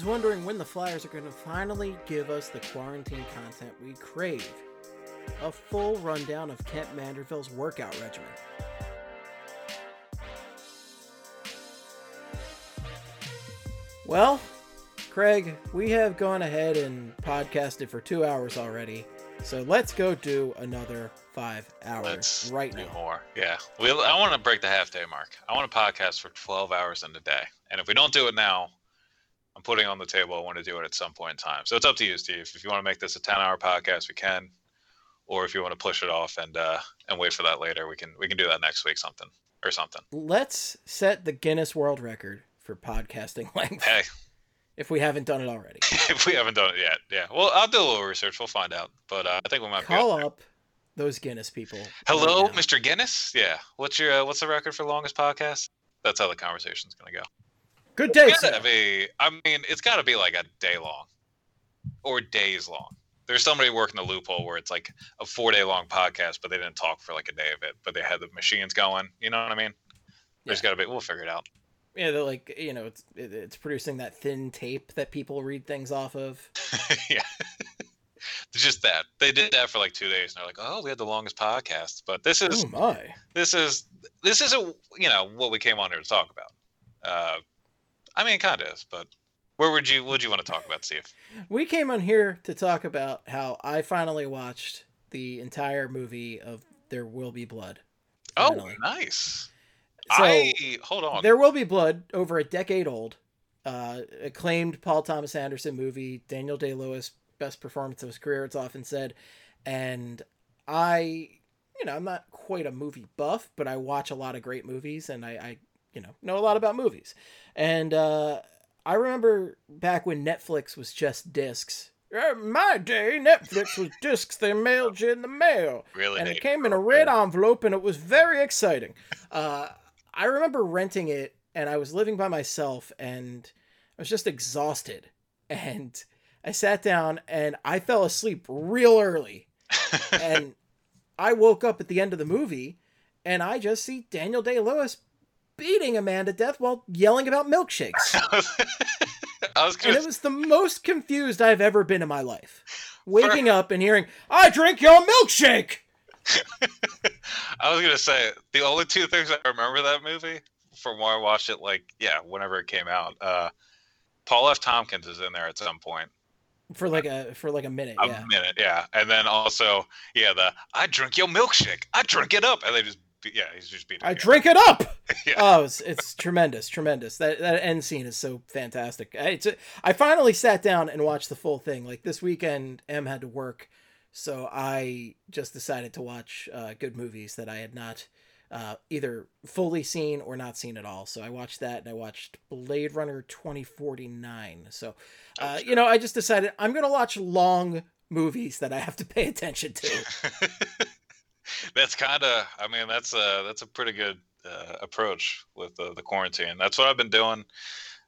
guys wondering when the Flyers are going to finally give us the quarantine content we crave. A full rundown of Kent Manderville's workout regimen. Well, Craig, we have gone ahead and podcasted for two hours already. So let's go do another five hours Let's right do now. more. Yeah, we. I want to break the half day mark. I want to podcast for 12 hours in a day. And if we don't do it now, I'm putting on the table. I want to do it at some point in time. So it's up to you, Steve. If you want to make this a 10 hour podcast, we can. Or if you want to push it off and uh, and wait for that later, we can we can do that next week, something or something. Let's set the Guinness World Record for podcasting length Hey, if we haven't done it already. if we haven't done it yet, yeah. Well, I'll do a little research. We'll find out. But uh, I think we might. Call up those Guinness people. Hello, right. Mr. Guinness. Yeah. What's your uh, what's the record for longest podcast? That's how the conversation's gonna go. Good day, It's gotta be. I mean, it's got to be like a day long, or days long. There's somebody working the loophole where it's like a four day long podcast, but they didn't talk for like a day of it, but they had the machines going. You know what I mean? There's Yeah. got to be. We'll figure it out. Yeah, they're like you know, it's it's producing that thin tape that people read things off of. yeah. It's just that they did that for like two days, and they're like, "Oh, we had the longest podcast." But this is Oh my! this is this isn't you know what we came on here to talk about. Uh, I mean, it kind of is, but where would you would you want to talk about, Steve? We came on here to talk about how I finally watched the entire movie of There Will Be Blood. Oh, nice. So, I hold on. There Will Be Blood, over a decade old, uh, acclaimed Paul Thomas Anderson movie, Daniel Day Lewis, best performance of his career, it's often said. And I, you know, I'm not quite a movie buff, but I watch a lot of great movies and I, I you know, know a lot about movies. And uh, I remember back when Netflix was just discs. Uh, My day, Netflix was discs. They mailed you in the mail really, and it came in a red envelope and it was very exciting uh, i remember renting it and i was living by myself and i was just exhausted and i sat down and i fell asleep real early and i woke up at the end of the movie and i just see daniel day-lewis beating a man to death while yelling about milkshakes. I was and gonna it was the most confused i've ever been in my life. Waking up and hearing i drink your milkshake! I was gonna say the only two things I remember that movie from when I watched it, like yeah, whenever it came out. Uh, Paul F. Tompkins is in there at some point, for like a for like a minute a yeah. minute, yeah, and then also yeah, the I drink your milkshake, I drink it up, and they just yeah, he's just beating. I guy. drink it up. Yeah. Oh, it's, it's tremendous, tremendous. That that end scene is so fantastic. I, it's, I finally sat down and watched the full thing. Like this weekend, M had to work, so I just decided to watch uh, good movies that I had not uh, either fully seen or not seen at all. So I watched that, and I watched Blade Runner twenty forty nine. So, uh, you know, I just decided I'm gonna watch long movies that I have to pay attention to. that's kind of i mean that's a that's a pretty good uh, approach with the, the quarantine that's what i've been doing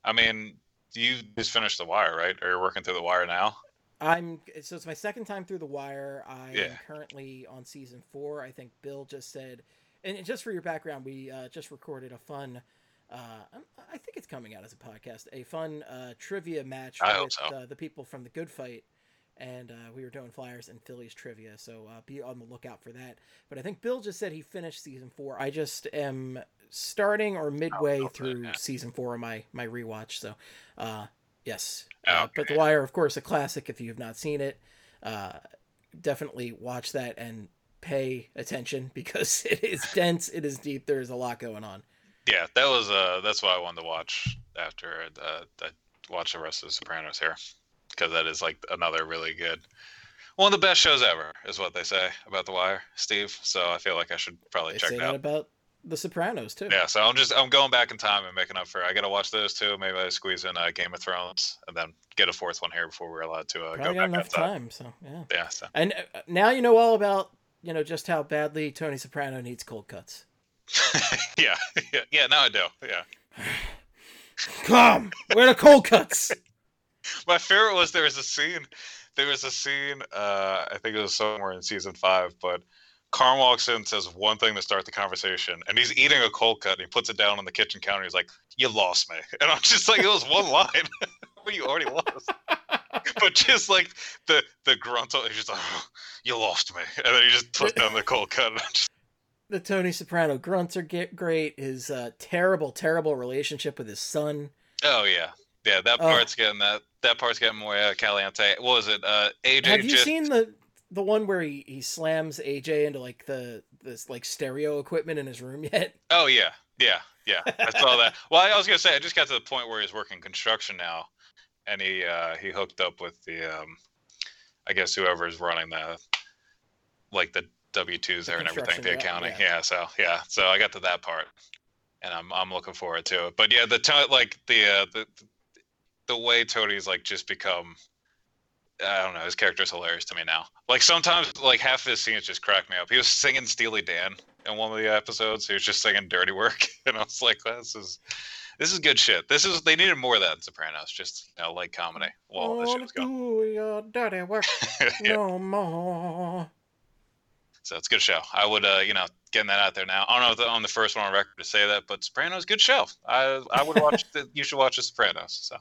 i mean you just finished the wire right or you're working through the wire now I'm so it's my second time through the wire. I am Yeah. currently on season four. I think Bill just said, and just for your background, we uh, just recorded a fun. Uh, I'm- think it's coming out as a podcast. A fun uh, trivia match I with so. uh, the people from the Good Fight, and uh, we were doing Flyers and Phillies trivia. So uh, be on the lookout for that. But I think Bill just said he finished season four. I just am starting or midway okay, through yeah. season four of my my rewatch. So, uh, yes. Oh, Uh, but The Wire, of course, a classic. If you have not seen it, uh, definitely watch that and pay attention because it is dense. It is deep. There is a lot going on. Yeah, that was uh that's what I wanted to watch after uh, I watched the rest of the Sopranos here because that is like another really good one of the best shows ever is what they say about The Wire, Steve. So I feel like I should probably They check say that out. about The Sopranos too. Yeah, so I'm just I'm going back in time and making up for. I got to watch those two. Maybe I squeeze in uh, Game of Thrones and then get a fourth one here before we're allowed to uh, go back enough outside. time, so yeah. Yeah, so And uh, now you know all about you know just how badly Tony Soprano needs cold cuts. yeah, yeah, yeah. Now I do. Yeah. Come, where are the cold cuts? My favorite was there was a scene. There was a scene. Uh, I think it was somewhere in season five, but Carm walks in, says one thing to start the conversation, and he's eating a cold cut. And he puts it down on the kitchen counter. He's like, "You lost me," and I'm just like, "It was one line, but you already lost." but just like the the grunt, he's just like, oh, "You lost me," and then he just puts down the cold cut. And just, the Tony Soprano grunts are get great. His uh, terrible, terrible relationship with his son. oh yeah, yeah. That Oh. part's getting that. That part's getting more uh, caliente. What was it? Uh, AJ Have you just seen the the one where he, he slams AJ into like the this like stereo equipment in his room yet? Oh yeah, yeah, yeah. I saw that. Well, I was gonna say I just got to the point where he's working construction now, and he uh, he hooked up with the um, I guess whoever is running the like the W twos The there and everything, the construction, yeah, accounting. Yeah. So yeah, so I got to that part, and I'm I'm looking forward to it. But yeah, the to- like the uh, the the way Tony's like just become. I don't know. His character's hilarious to me now. Like sometimes, like half of his scenes just crack me up. He was singing Steely Dan in one of the episodes. He was just singing "Dirty Work," and I was like, "This is, this is good shit. This is they needed more of that in Sopranos. Just you know, like comedy the Wanna show's going. do your dirty work Yeah, no more. so it's a good show. I would, uh, you know, getting that out there now. I don't know if I'm the first one on record to say that, but Sopranos, good show. I I would watch. the, you should watch the Sopranos. So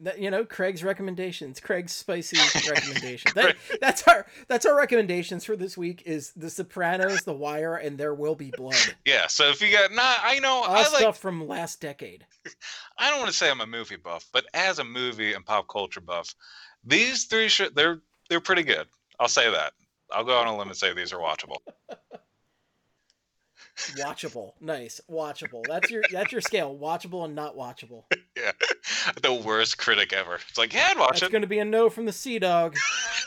That, you know, Craig's recommendations, Craig's spicy recommendations. That, that's our that's our recommendations for this week is The Sopranos, The Wire, and There Will Be Blood. yeah. So if you got, nah, I know All I like. stuff from last decade. I don't want to say I'm a movie buff, but as a movie and pop culture buff, these three sh- they're they're pretty good. I'll say that. I'll go on a limb and say these are watchable. Watchable, nice, watchable. That's your that's your scale. Watchable and not watchable. yeah, the worst critic ever. It's like, yeah, I'd watch That's it. going to be a no from the Sea Dog.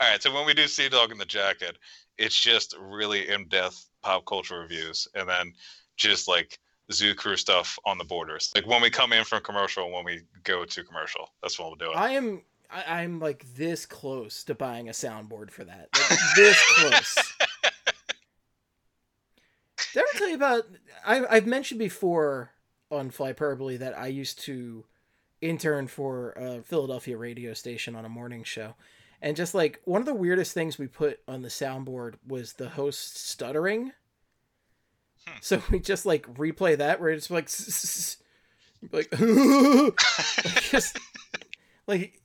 All right, so when we do Sea Dog in the Jacket, it's just really in-depth pop culture reviews, and then just like Zoo Crew stuff on the borders. Like when we come in from commercial, and when we go to commercial, that's when we'll do. I am I, I'm like this close to buying a soundboard for that. Like, this close. Did I ever tell you about? I, I've mentioned before on Flyperbole that I used to intern for a Philadelphia radio station on a morning show, and just like one of the weirdest things we put on the soundboard was the host stuttering. Hmm. So we just like replay that where it's like, like, like just like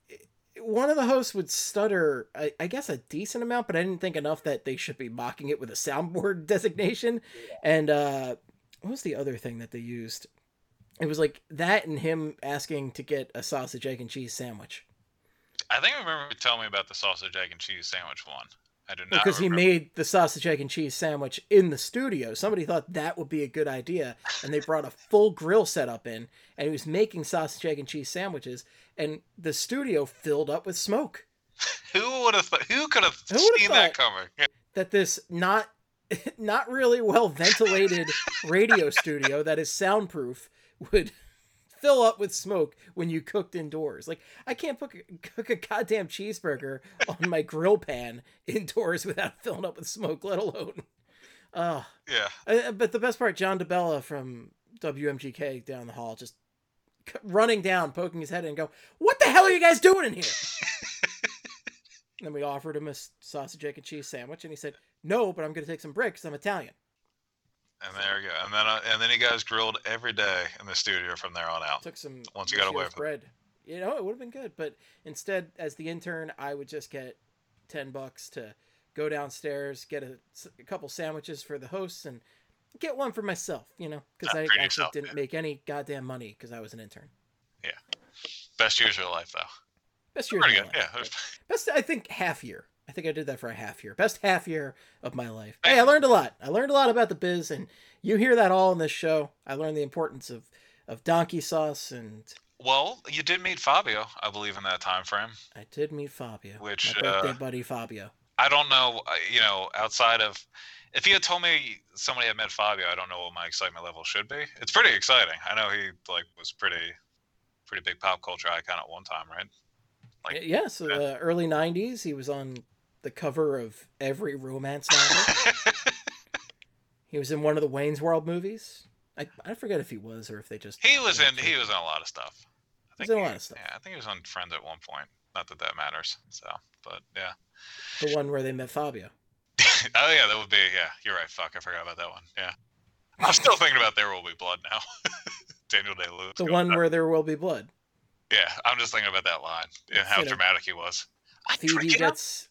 one of the hosts would stutter I, I guess a decent amount but i didn't think enough that they should be mocking it with a soundboard designation. And uh what was the other thing that they used? It was like that and him asking to get a sausage egg and cheese sandwich. I think I remember you telling me about the sausage, egg, and cheese sandwich one. I do not because he made the sausage egg and cheese sandwich in the studio. Somebody thought that would be a good idea and they brought a full grill setup in and he was making sausage egg and cheese sandwiches and the studio filled up with smoke Who would have? Th- who could have Who seen that coming? That this not not really well ventilated radio studio that is soundproof would fill up with smoke when you cooked indoors. Like I can't cook, cook a goddamn cheeseburger on my grill pan indoors without filling up with smoke, let alone. Uh, Yeah. uh, but the best part, John DeBella from WMGK down the hall, just running down, poking his head in, and go, "What the hell are you guys doing in here?" and then we offered him a sausage, egg, and cheese sandwich, and he said, "No, but I'm going to take some bricks. I'm Italian." And there you go. And then uh, and then you guys grilled every day in the studio from there on out. Took some Once you got away from it. bread. You know, it would have been good, but instead, as the intern, I would just get ten bucks to go downstairs, get a couple sandwiches for the hosts, and get one for myself. You know, because I actually yourself, didn't yeah. make any goddamn money because I was an intern. Yeah, best years of your life, though. Best year. Pretty of my good. life. Yeah. Best, I think, half year. I think I did that for a half year. Best half year of my life. Hey, I learned a lot. I learned a lot about the biz, and you hear that all in this show. I learned the importance of of donkey sauce, and Well, you did meet Fabio, I believe, in that time frame. I did meet Fabio, Which, my birthday uh, buddy Fabio. I don't know. uh, You know, outside of if you had told me somebody had met Fabio, I don't know what my excitement level should be. It's pretty exciting. I know he like was pretty, pretty big pop culture icon at one time, right? Like- yeah, so uh, early '90s, he was on the cover of every romance novel. he was in one of the Wayne's World movies. I, I forget if he was or if they just he was in. He was in a lot of stuff. I He's in a lot of stuff. Yeah, I think he was on Friends at one point. Not that that matters. So, but yeah. the one where they met Fabio. oh yeah, that would be. Yeah, you're right. Fuck, I forgot about that one. Yeah. I'm still thinking about There Will Be Blood now. Daniel Day Lewis. The one where there will be blood. Yeah, I'm just thinking about that line and how dramatic he was. I Phoebe drink it up. gets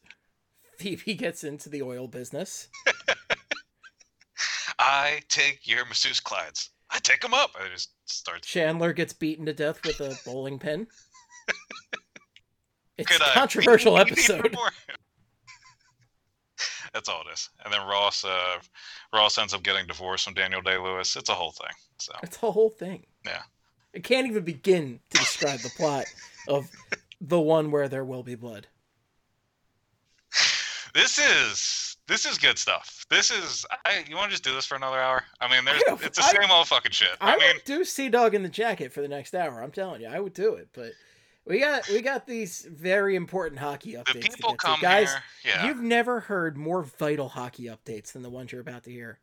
Phoebe gets into the oil business. I take your masseuse clients. I take them up. I just start. Chandler gets beaten to death with a bowling pin. It's Could a I controversial episode. That's all it is. And then Ross, uh, Ross ends up getting divorced from Daniel Day Lewis. It's a whole thing. So It's a whole thing. Yeah. I can't even begin to describe the plot of the one where there will be blood. this is this is good stuff. This is. I, you want to just do this for another hour? I mean, there's don't- it's the I- same old fucking shit. I, I, mean, would do Sea Dog in the Jacket for the next hour. I'm telling you, I would do it. But we got we got these very important hockey updates. the people come guys. here. Yeah. You've never heard more vital hockey updates than the ones you're about to hear.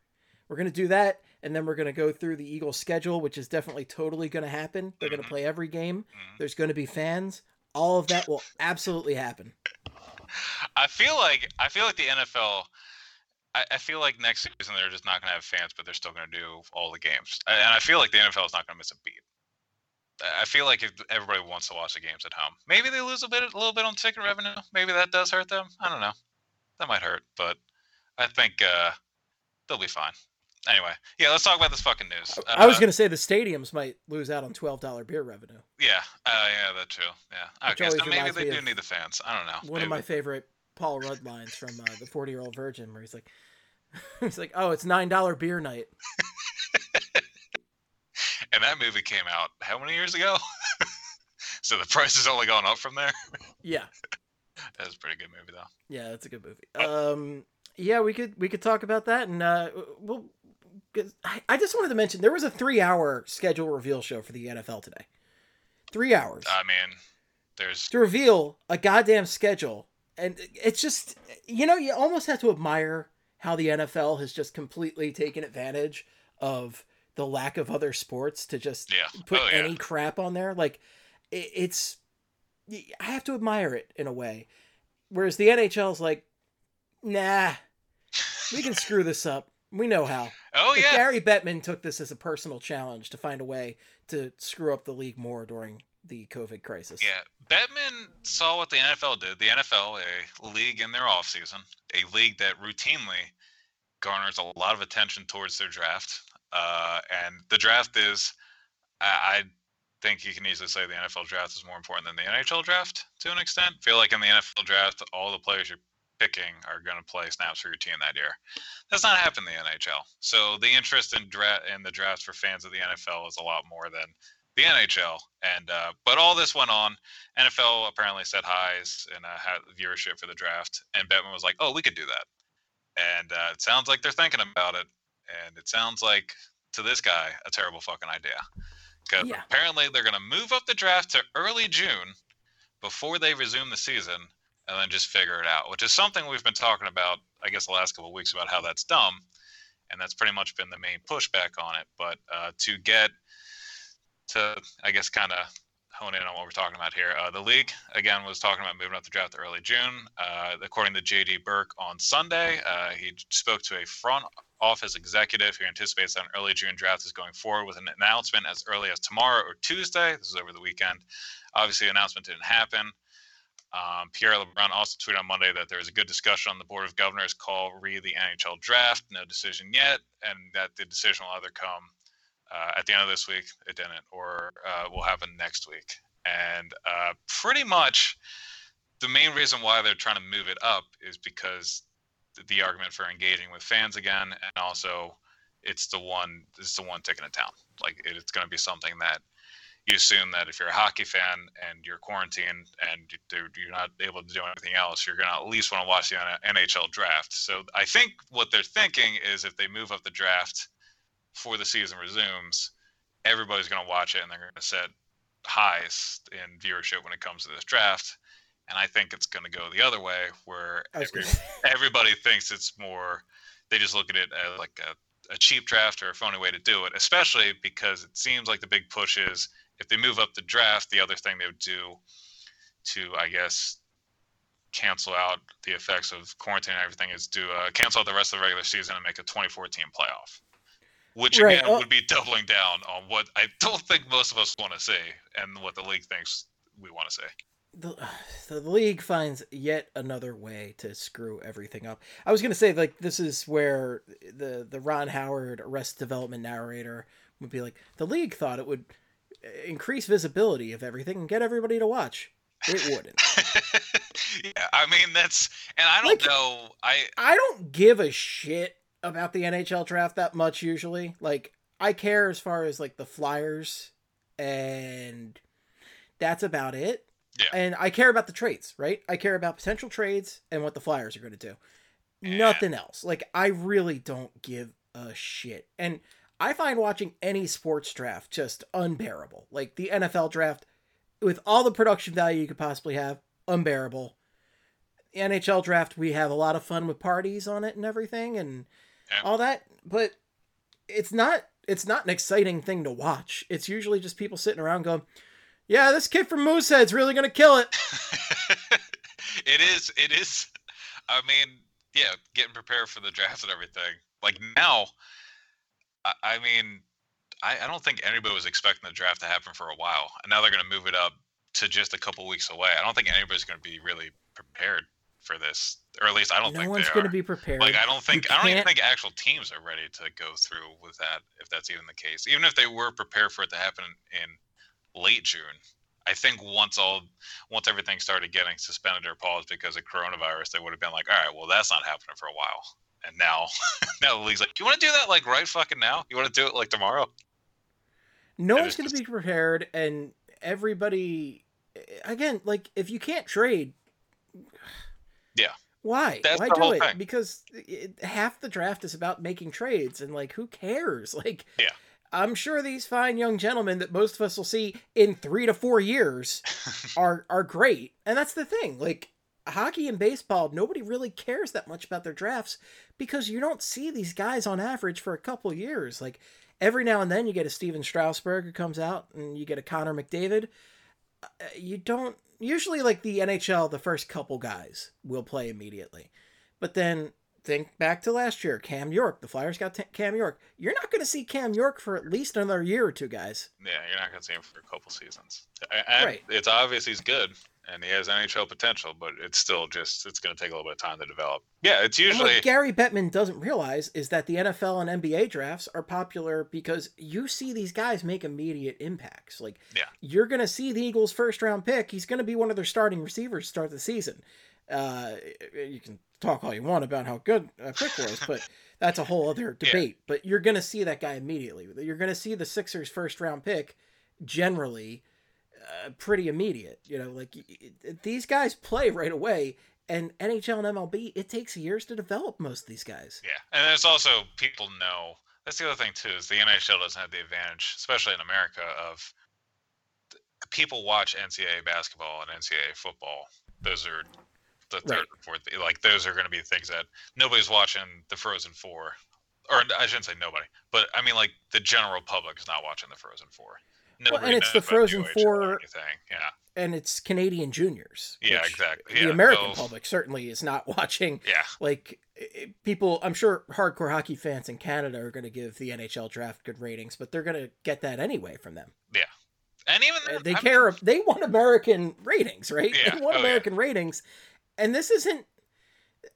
We're gonna do that, and then we're gonna go through the Eagles' schedule, which is definitely totally gonna happen. They're gonna Mhm. play every game. Mhm. There's gonna be fans. All of that will absolutely happen. I feel like I feel like the NFL. I, I feel like next season they're just not going to have fans, but they're still going to do all the games. And I feel like the NFL is not going to miss a beat. I- feel like everybody wants to watch the games at home, maybe they lose a bit, a little bit on ticket revenue. Maybe that does hurt them. I don't know. That might hurt, but I think uh, they'll be fine. Anyway, yeah, let's talk about this fucking news. I was Uh, gonna say the stadiums might lose out on twelve dollar beer revenue. Yeah, uh, yeah, that's true. Yeah, okay, so maybe they do need the fans. I don't know. One of my favorite Paul Rudd lines from uh, the Forty Year Old Virgin, where he's like, he's like, "Oh, it's nine dollar beer night." And that movie came out how many years ago? so the price has only gone up from there. Yeah, That was a pretty good movie though. yeah, that's a good movie. Um, yeah, we could we could talk about that, and uh, we'll. I, I just wanted to mention there was a three hour schedule reveal show for the NFL today. Three hours I mean, there's to reveal a goddamn schedule, and it's just you know you almost have to admire how the NFL has just completely taken advantage of the lack of other sports to just yeah. put oh yeah. any crap on there. Like it, it's, I have to admire it in a way. Whereas the NHL's like, nah, we can screw this up. We know how. oh yeah. Gary Bettman took this as a personal challenge to find a way to screw up the league more during the COVID crisis. Yeah, Bettman saw what the NFL did. The NFL, a league in their offseason, a league that routinely garners a lot of attention towards their draft. Uh, and the draft is, I, I think you can easily say the NFL draft is more important than the NHL draft to an extent. feel like in the NFL draft, all the players you're picking are going to play snaps for your team that year. That's not happened in the NHL. So the interest in draft in the draft for fans of the NFL is a lot more than the NHL. And uh, but all this went on. NFL apparently set highs in uh, viewership for the draft, and Bettman was like, "Oh, we could do that." And uh, it sounds like they're thinking about it, and it sounds like to this guy a terrible fucking idea. Because Yeah. apparently they're going to move up the draft to early June before they resume the season, and then just figure it out. Which is something we've been talking about, I guess, the last couple of weeks about how that's dumb, and that's pretty much been the main pushback on it. But uh, to get to, I guess, kind of hone in on what we're talking about here. Uh, the league again was talking about moving up the draft to early June. Uh, according to JD Burke on Sunday, uh, he spoke to a front office executive who anticipates that an early June draft is going forward with an announcement as early as tomorrow or Tuesday. This is over the weekend. Obviously, the announcement didn't happen. Um, Pierre LeBrun also tweeted on Monday that there was a good discussion on the Board of Governors call re the NHL draft. No decision yet, and that the decision will either come uh, at the end of this week. It didn't, or uh, will happen next week. And uh, pretty much, the main reason why they're trying to move it up is because the argument for engaging with fans again, and also it's the one it's the one ticket in town. Like it, it's going to be something that you assume that if you're a hockey fan and you're quarantined and you- you're not able to do anything else, you're going to at least want to watch the NHL draft. So I think what they're thinking is if they move up the draft before the season resumes, everybody's going to watch it and they're going to set highs in viewership when it comes to this draft. And I think it's going to go the other way, where every, everybody thinks it's more. They just look at it as like a, a cheap draft or a phony way to do it, especially because it seems like the big push is if they move up the draft, the other thing they would do to, I guess, cancel out the effects of quarantine and everything is to uh, cancel out the rest of the regular season and make a 2014 playoff. Which Right, again well- would be doubling down on what I don't think most of us want to see and what the league thinks we want to see. The, the league finds yet another way to screw everything up. I was gonna say like this is where the the Ron Howard Arrested Development narrator would be like the league thought it would eh, increase visibility of everything and get everybody to watch. It wouldn't. yeah, I mean that's, and I don't Like- know. I I don't give a shit about the NHL draft that much usually. Like I care as far as like the Flyers and that's about it. Yeah. And I care about the trades, right? I care about potential trades and what the Flyers are going to do. Yeah. Nothing else. Like I really don't give a shit. And I find watching any sports draft just unbearable. Like the NFL draft with all the production value you could possibly have, unbearable. The NHL draft, we have a lot of fun with parties on it and everything and Yeah. all that, but it's not it's not an exciting thing to watch. It's usually just people sitting around going, "Yeah, this kid from Moosehead's really going to kill it." it is. It is. I mean, yeah, getting prepared for the draft and everything. Like now, I, I mean, I, I don't think anybody was expecting the draft to happen for a while, and now they're going to move it up to just a couple weeks away. I don't think anybody's going to be really prepared for this, or at least I don't no think one's they going to are. be prepared. Like I don't think I don't even think actual teams are ready to go through with that if that's even the case. Even if they were prepared for it to happen in late June, I think once all once everything started getting suspended or paused because of coronavirus, they would have been like, all right, well that's not happening for a while. And now, now the league's like, you want to do that like right fucking now? You want to do it like tomorrow? no It one's going to just- be prepared and everybody again like if you can't trade Yeah. why That's why do it thing. because it, half the draft is about making trades and like who cares like Yeah. I'm sure these fine young gentlemen that most of us will see in three to four years are are great. And that's the thing like hockey and baseball nobody really cares that much about their drafts because you don't see these guys on average for a couple years. Like every now and then you get a stephen strasburg who comes out and you get a connor mcdavid. Uh, you don't usually like the nhl the first couple guys will play immediately. But then think back to last year cam york the flyers got t- cam york you're not going to see cam york for at least another year or two guys Yeah, you're not gonna see him for a couple seasons. And Right. it's obvious he's good and he has NHL potential, but it's still just it's gonna take a little bit of time to develop. Yeah, it's usually what Gary Bettman doesn't realize is that the NFL and NBA drafts are popular because you see these guys make immediate impacts. Like, Yeah. you're going to see the Eagles' first round pick. He's going to be one of their starting receivers to start the season. Uh, you can talk all you want about how good uh, Quick was, but that's a whole other Yeah. debate. But you're going to see that guy immediately. You're going to see the Sixers' first round pick generally uh, pretty immediate. You know, like y- y- these guys play right away. And NHL and MLB, it takes years to develop most of these guys. Yeah, and there's also people know. That's the other thing too is the NHL doesn't have the advantage, especially in America, of people watch NCAA basketball and NCAA football. Those are the third Right. and fourth. Like those are going to be things that nobody's watching. The Frozen Four, or I shouldn't say nobody, but I mean like the general public is not watching the Frozen Four. Nobody and it's the Frozen Four- anything. Yeah, And it's Canadian juniors. Yeah, exactly. The American so- public certainly is not watching. yeah. Like people, I'm sure hardcore hockey fans in Canada are going to give the NHL draft good ratings, but they're going to get that anyway from them. Yeah and even Uh, They I mean, care. they want American ratings, right? Yeah. They want Oh, yeah. American ratings, and this isn't.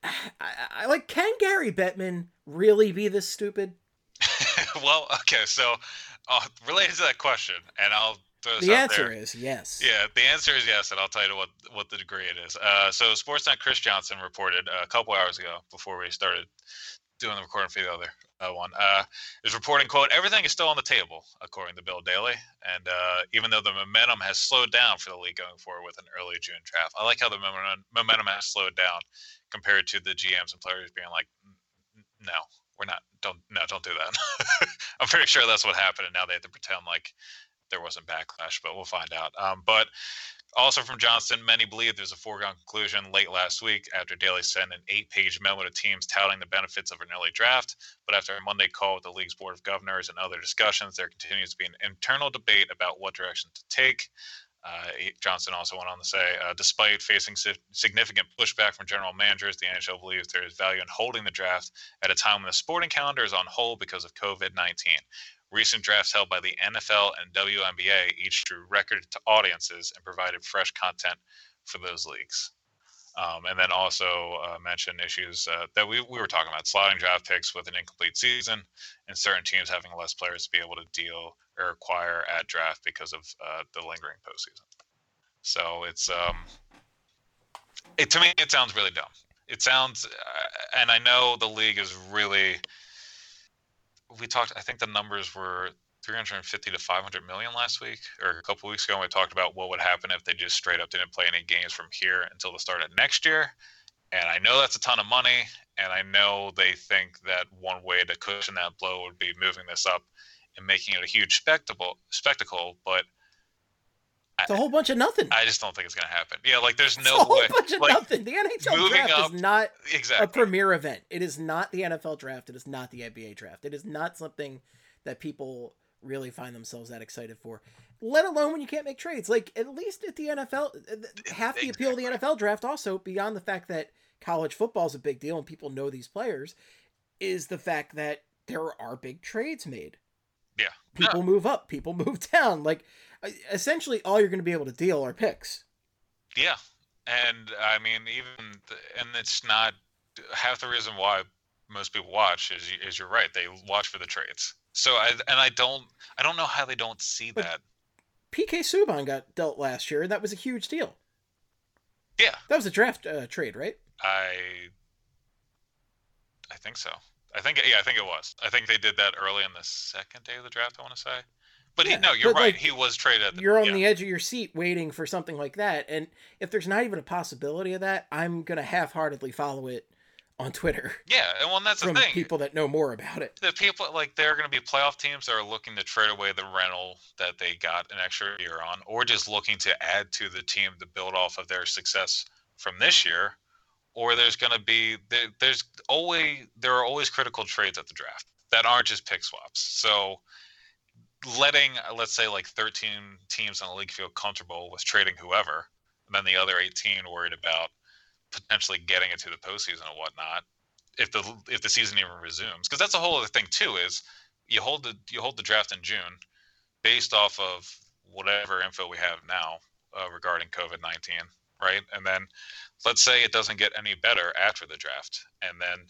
I, I, like. Can Gary Bettman really be this stupid? well, okay, so uh, related to that question, and I'll throw this The answer there. is yes. Yeah, the answer is yes, and I'll tell you what what the degree it is. Uh, so Sportsnet Chris Johnston reported a couple hours ago before we started doing the recording for the other one, uh, is reporting, quote, everything is still on the table, according to Bill Daly. And uh, even though the momentum has slowed down for the league going forward with an early June draft, I like how the momentum has slowed down compared to the GMs and players being like, no, we're not, don't, no, don't do that. I'm pretty sure that's what happened. And now they have to pretend like there wasn't backlash, but we'll find out. Um, but also from Johnston, many believe there's a foregone conclusion late last week after Daly sent an eight page memo to teams touting the benefits of an early draft. But after a Monday call with the league's board of governors and other discussions, there continues to be an internal debate about what direction to take. Uh, Johnston also went on to say, uh, despite facing si- significant pushback from general managers, the NHL believes there is value in holding the draft at a time when the sporting calendar is on hold because of COVID 19. Recent drafts held by the NFL and WNBA each drew record to audiences and provided fresh content for those leagues. Um, and then also uh, issues uh, that we, we were talking about sliding draft picks with an incomplete season and certain teams having less players to be able to deal or acquire at draft because of uh, the lingering postseason. So it's um, it to me it sounds really dumb. It sounds, uh, and I know the league is really we talked. I think the numbers were 350 to 500 million last week or a couple weeks ago. And We talked about what would happen if they just straight up didn't play any games from here until the start of next year. And I know that's a ton of money, and I know they think that one way to cushion that blow would be moving this up and making it a huge spectacle. Spectacle, but it's a whole bunch of nothing. I just don't think it's gonna happen. Yeah, like there's no it's a whole way. bunch of like, nothing. The NHL draft up, is not exactly. a premier event. It is not the NFL draft. It is not the NBA draft. It is not something that people really find themselves that excited for. Let alone when you can't make trades. Like at least at the NFL, uh, half the appeal of the NFL draft also beyond the fact that college football is a big deal and people know these players is the fact that there are big trades made. Yeah. People move up, people move down. Like essentially all you're going to be able to deal are picks. Yeah, and I mean even and it's not half the reason why most people watch is is you're right they watch for the trades. So I and I don't I don't know how they don't see but that. PK Subban got dealt last year, and that was a huge deal. Yeah, that was a draft uh, trade, right? I I think so. I think yeah, I think it was. I think they did that early in the second day of the draft. I want to say. But yeah, he, no, you're right. Like, he was traded. The, you're on yeah. the edge of your seat waiting for something like that, and if there's not even a possibility of that, I'm gonna half-heartedly follow it on Twitter. Yeah, and well, that's the thing. People that know more about it. The people like there are going to be playoff teams that are looking to trade away the rental that they got an extra year on, or just looking to add to the team to build off of their success from this year. Or there's going to be there, there's always there are always critical trades at the draft that aren't just pick swaps. So letting let's say like 13 teams in the league feel comfortable with trading whoever, and then the other 18 worried about potentially getting into the postseason and whatnot. If the if the season even resumes, because that's a whole other thing too. Is you hold the you hold the draft in June, based off of whatever info we have now uh, regarding COVID 19, right? And then let's say it doesn't get any better after the draft, and then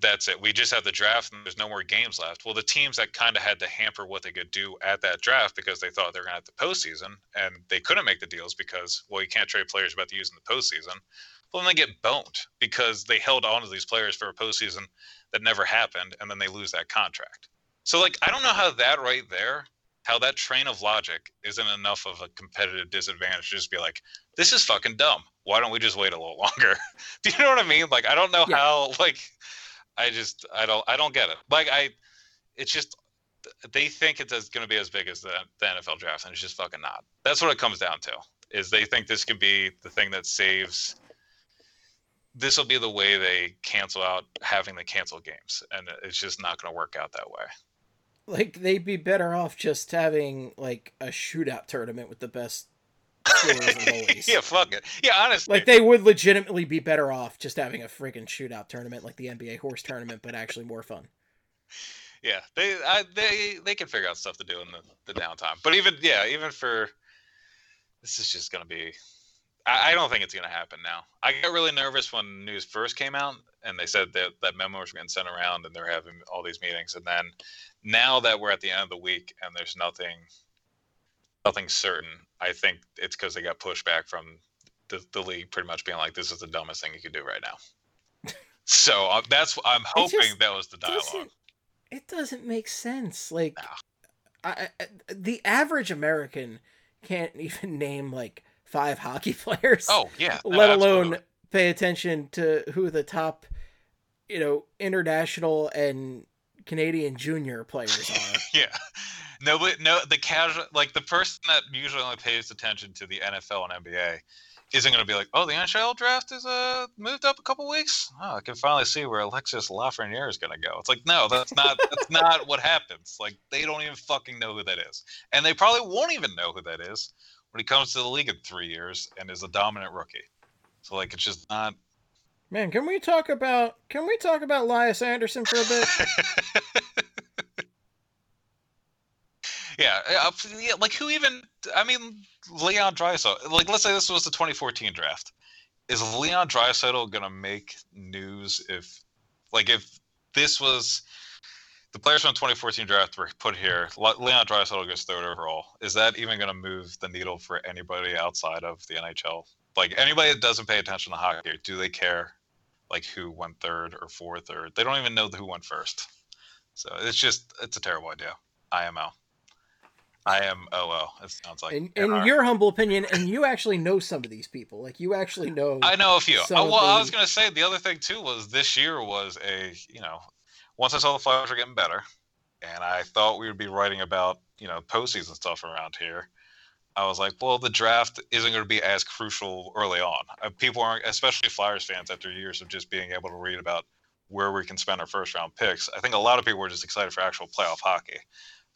that's it. We just have the draft and there's no more games left. Well, the teams that kind of had to hamper what they could do at that draft because they thought they were going to have the postseason and they couldn't make the deals because, well, you can't trade players about to use in the postseason. Well, then they get boned because they held on to these players for a postseason that never happened and then they lose that contract. So, like, I don't know how that right there, how that train of logic isn't enough of a competitive disadvantage to just be like, this is fucking dumb. Why don't we just wait a little longer? Do you know what I mean? Like, I don't know yeah. how, like, I just I don't I don't get it. Like I, it's just they think it's going to be as big as the, the NFL draft, and it's just fucking not. That's what it comes down to. Is they think this could be the thing that saves. This will be the way they cancel out having the cancel games, and it's just not going to work out that way. Like they'd be better off just having like a shootout tournament with the best yeah, fuck it. Yeah, honestly. Like they would legitimately be better off just having a freaking shootout tournament like the NBA horse tournament, but actually more fun. Yeah, they I, they they can figure out stuff to do in the, the downtime. But even yeah, even for this is just gonna be. I, I don't think it's gonna happen now. I got really nervous when news first came out, and they said that that memo was getting sent around, and they're having all these meetings. And then now that we're at the end of the week and there's nothing nothing certain. I think it's because they got pushback from the, the league pretty much being like, this is the dumbest thing you could do right now. So uh, that's I'm hoping just that was the dialogue. doesn't it doesn't make sense like No. I, I, the average american can't even name like five hockey players Oh yeah, no, let alone absolutely. pay attention to who the top you know international and canadian junior players are Yeah. No, but no, the casual, like the person that usually only pays attention to the NFL and NBA isn't going to be like, oh, the NHL draft is uh, moved up a couple weeks. Oh, I can finally see where Alexis Lafreniere is going to go. It's like, no, that's not that's not what happens. Like they don't even fucking know who that is, and they probably won't even know who that is when he comes to the league in three years and is a dominant rookie. So like, it's just not. man can we talk about can we talk about Lias Andersson for a bit Yeah, uh, yeah, like who even? I mean, Leon Draisaitl. Like, let's say this was the 2014 draft. Is Leon Draisaitl gonna make news if, like, if this was the players from the 2014 draft were put here? Le- Leon Draisaitl goes third overall. Is that even gonna move the needle for anybody outside of the NHL? Like anybody that doesn't pay attention to hockey, do they care? Like who went third or fourth or they don't even know who went first. So it's just it's a terrible idea. IMO. IMOO. It sounds like in, in your humble opinion and you actually know some of these people like you actually know I know a few. well, I was gonna say the other thing too was this year was a you know once I saw the Flyers were getting better, and I thought we would be writing about you know postseason stuff around here. I was like, well, the draft isn't going to be as crucial early on. Uh, people aren't, especially Flyers fans, after years of just being able to read about where we can spend our first round picks. I think a lot of people were just excited for actual playoff hockey.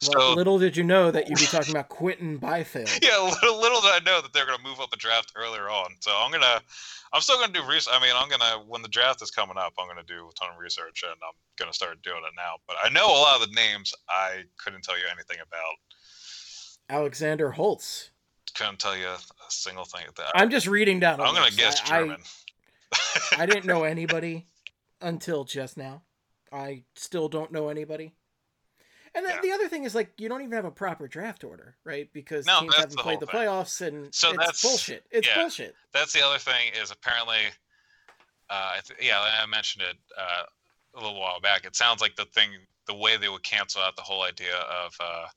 Well, So little did you know that you'd be talking about Quinton Byfield. yeah, little, little did I know that they're going to move up the draft earlier on. So I'm gonna, I'm still going to do research. I mean, I'm gonna when the draft is coming up, I'm going to do a ton of research, and I'm going to start doing it now. But I know a lot of the names I couldn't tell you anything about. Alexander Holtz. Couldn't tell you a single thing at that. I'm just reading down. I'm going to guess I- I- German. I didn't know anybody until just now. I still don't know anybody. And then Yeah. the other thing is like you don't even have a proper draft order, right? Because No, teams haven't the played the thing. playoffs, and So it's that's- bullshit. It's yeah. bullshit. That's the other thing is apparently, uh, I th- yeah, I mentioned it uh, a little while back. It sounds like the thing, the way they would cancel out the whole idea of uh,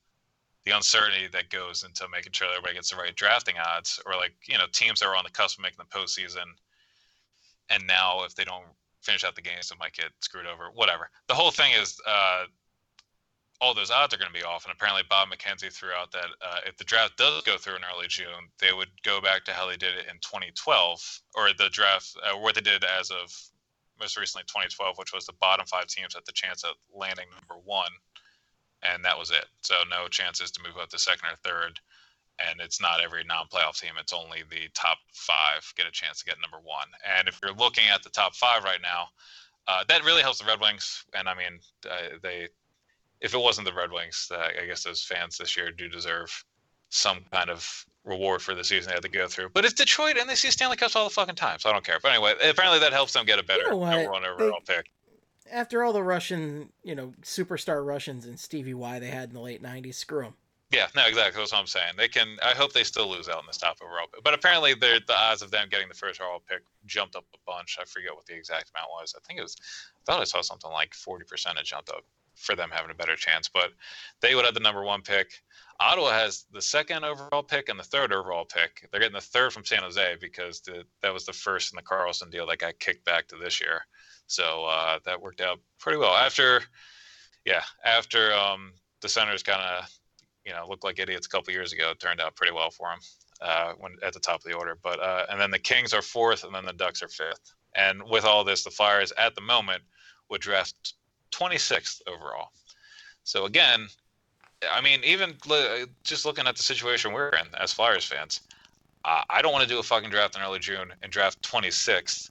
the uncertainty that goes into making sure that everybody gets the right drafting odds, or like you know teams that are on the cusp of making the postseason, and now if they don't finish out the games, they might get screwed over. Whatever. The whole thing is. Uh, all those odds are going to be off. And apparently, Bob McKenzie threw out that uh, if the draft does go through in early June, they would go back to how they did it in 2012, or the draft, uh, what they did as of most recently 2012, which was the bottom five teams had the chance at landing number one, and that was it. So no chances to move up to second or third. And it's not every non-playoff team; it's only the top five get a chance to get number one. And if you're looking at the top five right now, uh, that really helps the Red Wings. And I mean, uh, they if it wasn't the Red Wings, uh, I guess those fans this year do deserve some kind of reward for the season they had to go through. But it's Detroit, and they see Stanley Cups all the fucking time, so I don't care. But anyway, apparently that helps them get a better know number one overall pick. After all the Russian, you know, superstar Russians and Stevie Y they had in the late '90s, screw them. Yeah, no, exactly. That's what I'm saying. They can. I hope they still lose out in this top overall. Pick. But apparently, the odds of them getting the first overall pick jumped up a bunch. I forget what the exact amount was. I think it was. I thought I saw something like 40 percent it jumped up for them having a better chance. But they would have the number one pick. Ottawa has the second overall pick and the third overall pick. They're getting the third from San Jose because the, that was the first in the Karlsson deal that got kicked back to this year. So uh, that worked out pretty well. After, yeah, after um, the Senators kind of, you know, looked like idiots a couple years ago, it turned out pretty well for them uh, when at the top of the order. But uh, and then the Kings are fourth, and then the Ducks are fifth. And with all this, the Flyers at the moment would draft 26th overall. So again, I mean, even just looking at the situation we're in as Flyers fans, uh, I don't want to do a fucking draft in early June and draft 26th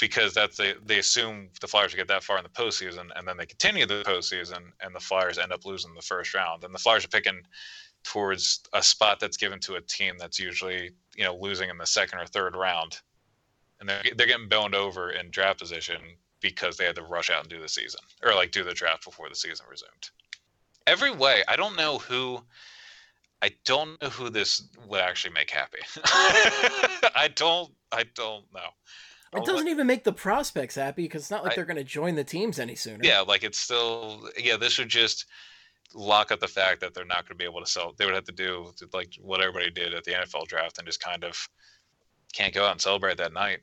because that's they they assume the Flyers get that far in the postseason, and then they continue the postseason, and the Flyers end up losing the first round, and the Flyers are picking towards a spot that's given to a team that's usually you know losing in the second or third round, and they're they're getting boned over in draft position because they had to rush out and do the season or like do the draft before the season resumed. Every way, I don't know who. I don't know who this would actually make happy. I don't. I don't know. It doesn't even make the prospects happy because it's not like I- they're going to join the teams any sooner. Yeah, like it's still yeah. This would just lock up the fact that they're not going to be able to sell. They would have to do like what everybody did at the NFL draft and just kind of can't go out and celebrate that night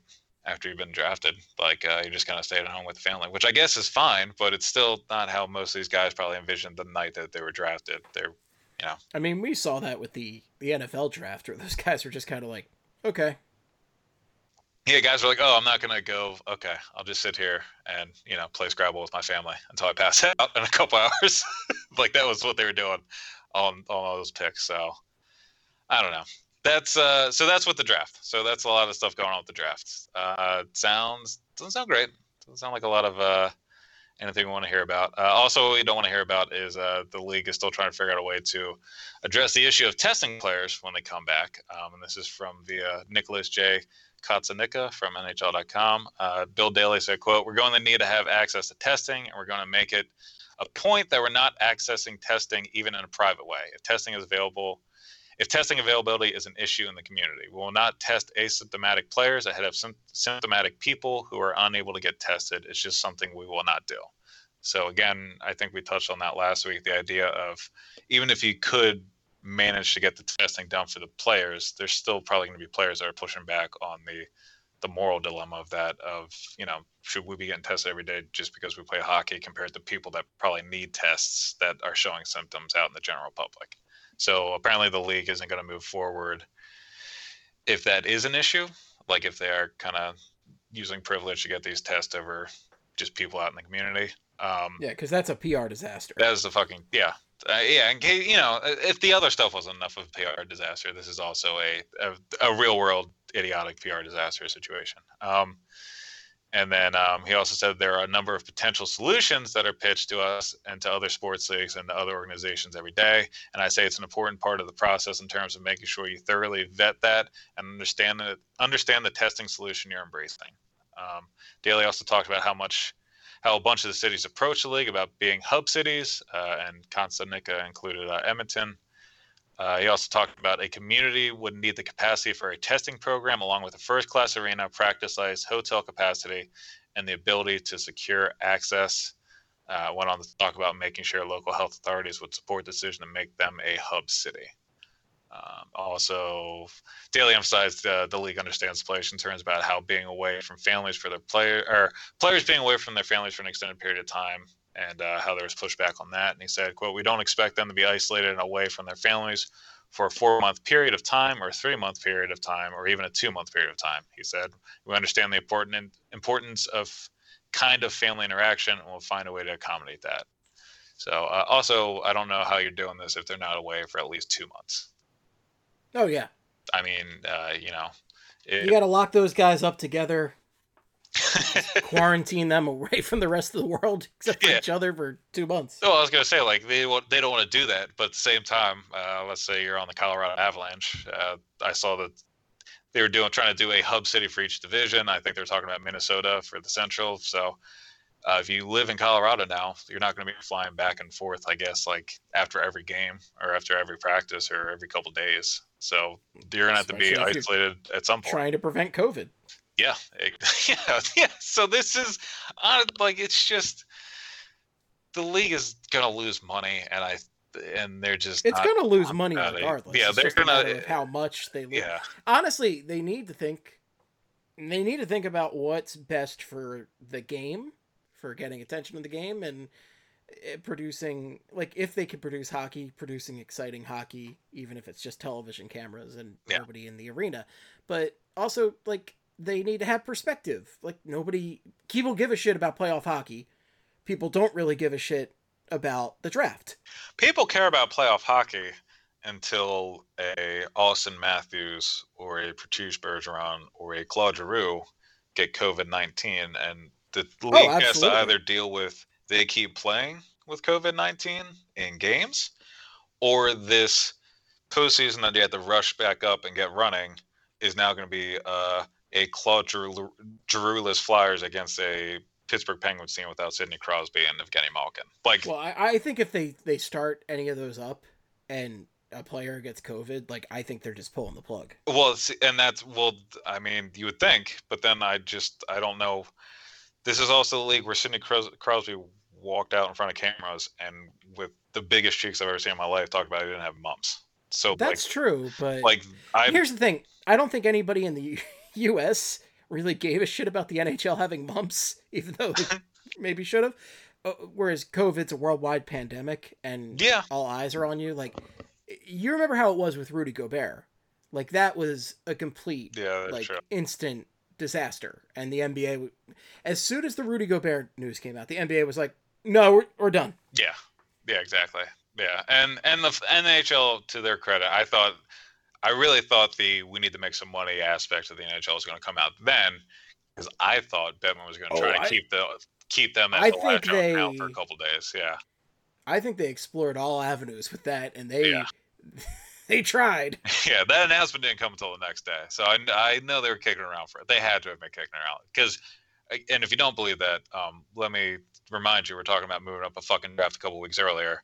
after you've been drafted. Like uh, you just kind of stayed at home with the family, which I guess is fine, but it's still not how most of these guys probably envisioned the night that they were drafted. They're you know. I mean, we saw that with the the NFL draft, where those guys were just kind of like, okay, yeah, guys were like, oh, I'm not gonna go. Okay, I'll just sit here and you know play Scrabble with my family until I pass out in a couple hours. like that was what they were doing on on all those picks. So I don't know. That's uh, so that's what the draft. So that's a lot of stuff going on with the draft. Uh, sounds doesn't sound great. Doesn't sound like a lot of uh, anything we want to hear about. Uh, also, what we don't want to hear about is uh, the league is still trying to figure out a way to address the issue of testing players when they come back. Um, and this is from the Nicholas J. Cotsonika from NHL.com. Uh, Bill Daly said, "quote We're going to need to have access to testing, and we're going to make it a point that we're not accessing testing even in a private way. If testing is available." If testing availability is an issue in the community, we will not test asymptomatic players ahead of symptomatic people who are unable to get tested. It's just something we will not do. So again, I think we touched on that last week. The idea of even if you could manage to get the testing done for the players, there's still probably going to be players that are pushing back on the the moral dilemma of that of you know should we be getting tested every day just because we play hockey compared to people that probably need tests that are showing symptoms out in the general public. So apparently the league isn't going to move forward if that is an issue, like if they are kind of using privilege to get these tests over just people out in the community. Um, yeah, because that's a PR disaster. that is the fucking yeah, uh, yeah. In case you know, if the other stuff wasn't enough of a PR disaster, this is also a a, a real world idiotic PR disaster situation. Um, and then um, he also said there are a number of potential solutions that are pitched to us and to other sports leagues and to other organizations every day. And I say it's an important part of the process in terms of making sure you thoroughly vet that and understand the understand the testing solution you're embracing. Um, Daly also talked about how much how a bunch of the cities approach the league about being hub cities, uh, and Cotsonika included uh, Edmonton. Uh, he also talked about a community would need the capacity for a testing program, along with a first-class arena, practice ice, hotel capacity, and the ability to secure access. Uh, went on to talk about making sure local health authorities would support the decision to make them a hub city. Um, also, Daly emphasized uh, the league understands players' concerns about how being away from families for their player or players being away from their families for an extended period of time and uh, how there was pushback on that. And he said, "quote We don't expect them to be isolated and away from their families for a four-month period of time, or a three-month period of time, or even a two-month period of time." He said, "We understand the important importance of kind of family interaction, and we'll find a way to accommodate that." So, uh, also, I don't know how you're doing this if they're not away for at least two months. Oh yeah, I mean, uh, you know, it, you got to lock those guys up together, quarantine them away from the rest of the world except for Yeah. each other for two months. Well, I was gonna say like they they don't want to do that, but at the same time, uh, let's say you're on the Colorado Avalanche. Uh, I saw that they were doing trying to do a hub city for each division. I think they're talking about Minnesota for the Central. So uh, if you live in Colorado now, you're not going to be flying back and forth. I guess like after every game or after every practice or every couple days. So you're gonna have to be Especially isolated at some point. Trying to prevent COVID. Yeah, yeah, yeah. So this is uh, like it's just the league is gonna lose money, and I and they're just It's to lose money about it. regardless. Yeah, It's they're gonna- how much they lose. yeah Honestly, they need to think. They need to think about what's best for the game, for getting attention to the game, and eh, producing like if they could produce hockey, producing exciting hockey, even if it's just television cameras and Yeah. nobody in the arena. But also, like they need to have perspective. Like nobody, people give a shit about playoff hockey. People don't really give a shit about the draft. people care about playoff hockey until a Auston Matthews or a Patrice Bergeron or a Claude Giroux get COVID nineteen, and the league has to either deal with they keep playing with COVID nineteen in games, or this postseason that you have to rush back up and get running is now going to be uh, a Claude Giroux- Giroux-less Flyers against a Pittsburgh Penguins team without Sidney Crosby and Evgeny Malkin. Like, Well, I, I think if they they start any of those up and a player gets COVID, like I think they're just pulling the plug. Well, see, and that's well, I mean, you would think, but then I just I don't know. This is also the league where Sidney Cros- Crosby walked out in front of cameras and with the biggest cheeks I've ever seen in my life talked about he didn't have mumps. So That's like, true, but like I here's the thing: I don't think anybody in the U.S. really gave a shit about the NHL having mumps, even though they maybe should have. Uh, whereas COVID's a worldwide pandemic, and yeah, all eyes are on you. Like, you remember how it was with Rudy Gobert? Like that was a complete yeah, like true. instant disaster. And the NBA, as soon as the Rudy Gobert news came out, the NBA was like, "No, we're, we're done." Yeah, yeah, exactly. Yeah, and and the NHL, to their credit, I thought, I really thought the we need to make some money aspect of the NHL was going to come out then, because I thought Bettman was going to try Oh, to I- keep the keep them as I the think out for a they- couple days. Yeah, I think they explored all avenues with that, and they Yeah. they tried. yeah. That announcement didn't come until the next day, so I I know they were kicking around for it. They had to have been kicking around because, and if you don't believe that, um, let me remind you, we're talking about moving up a fucking draft a couple weeks earlier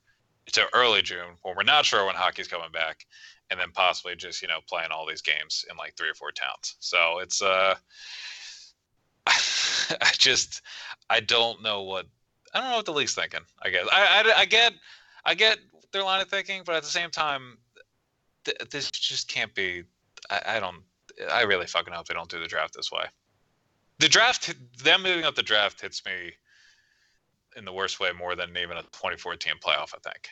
to early June when we're not sure when hockey's coming back, and then possibly just you know playing all these games in like three or four towns. So it's uh, I just I don't know what I don't know what the league's thinking. I guess I I, I get I get their line of thinking, but at the same time, th- this just can't be. I, I don't. I really fucking hope they don't do the draft this way. The draft, them moving up the draft hits me in the worst way more than even a 2014 playoff. I think,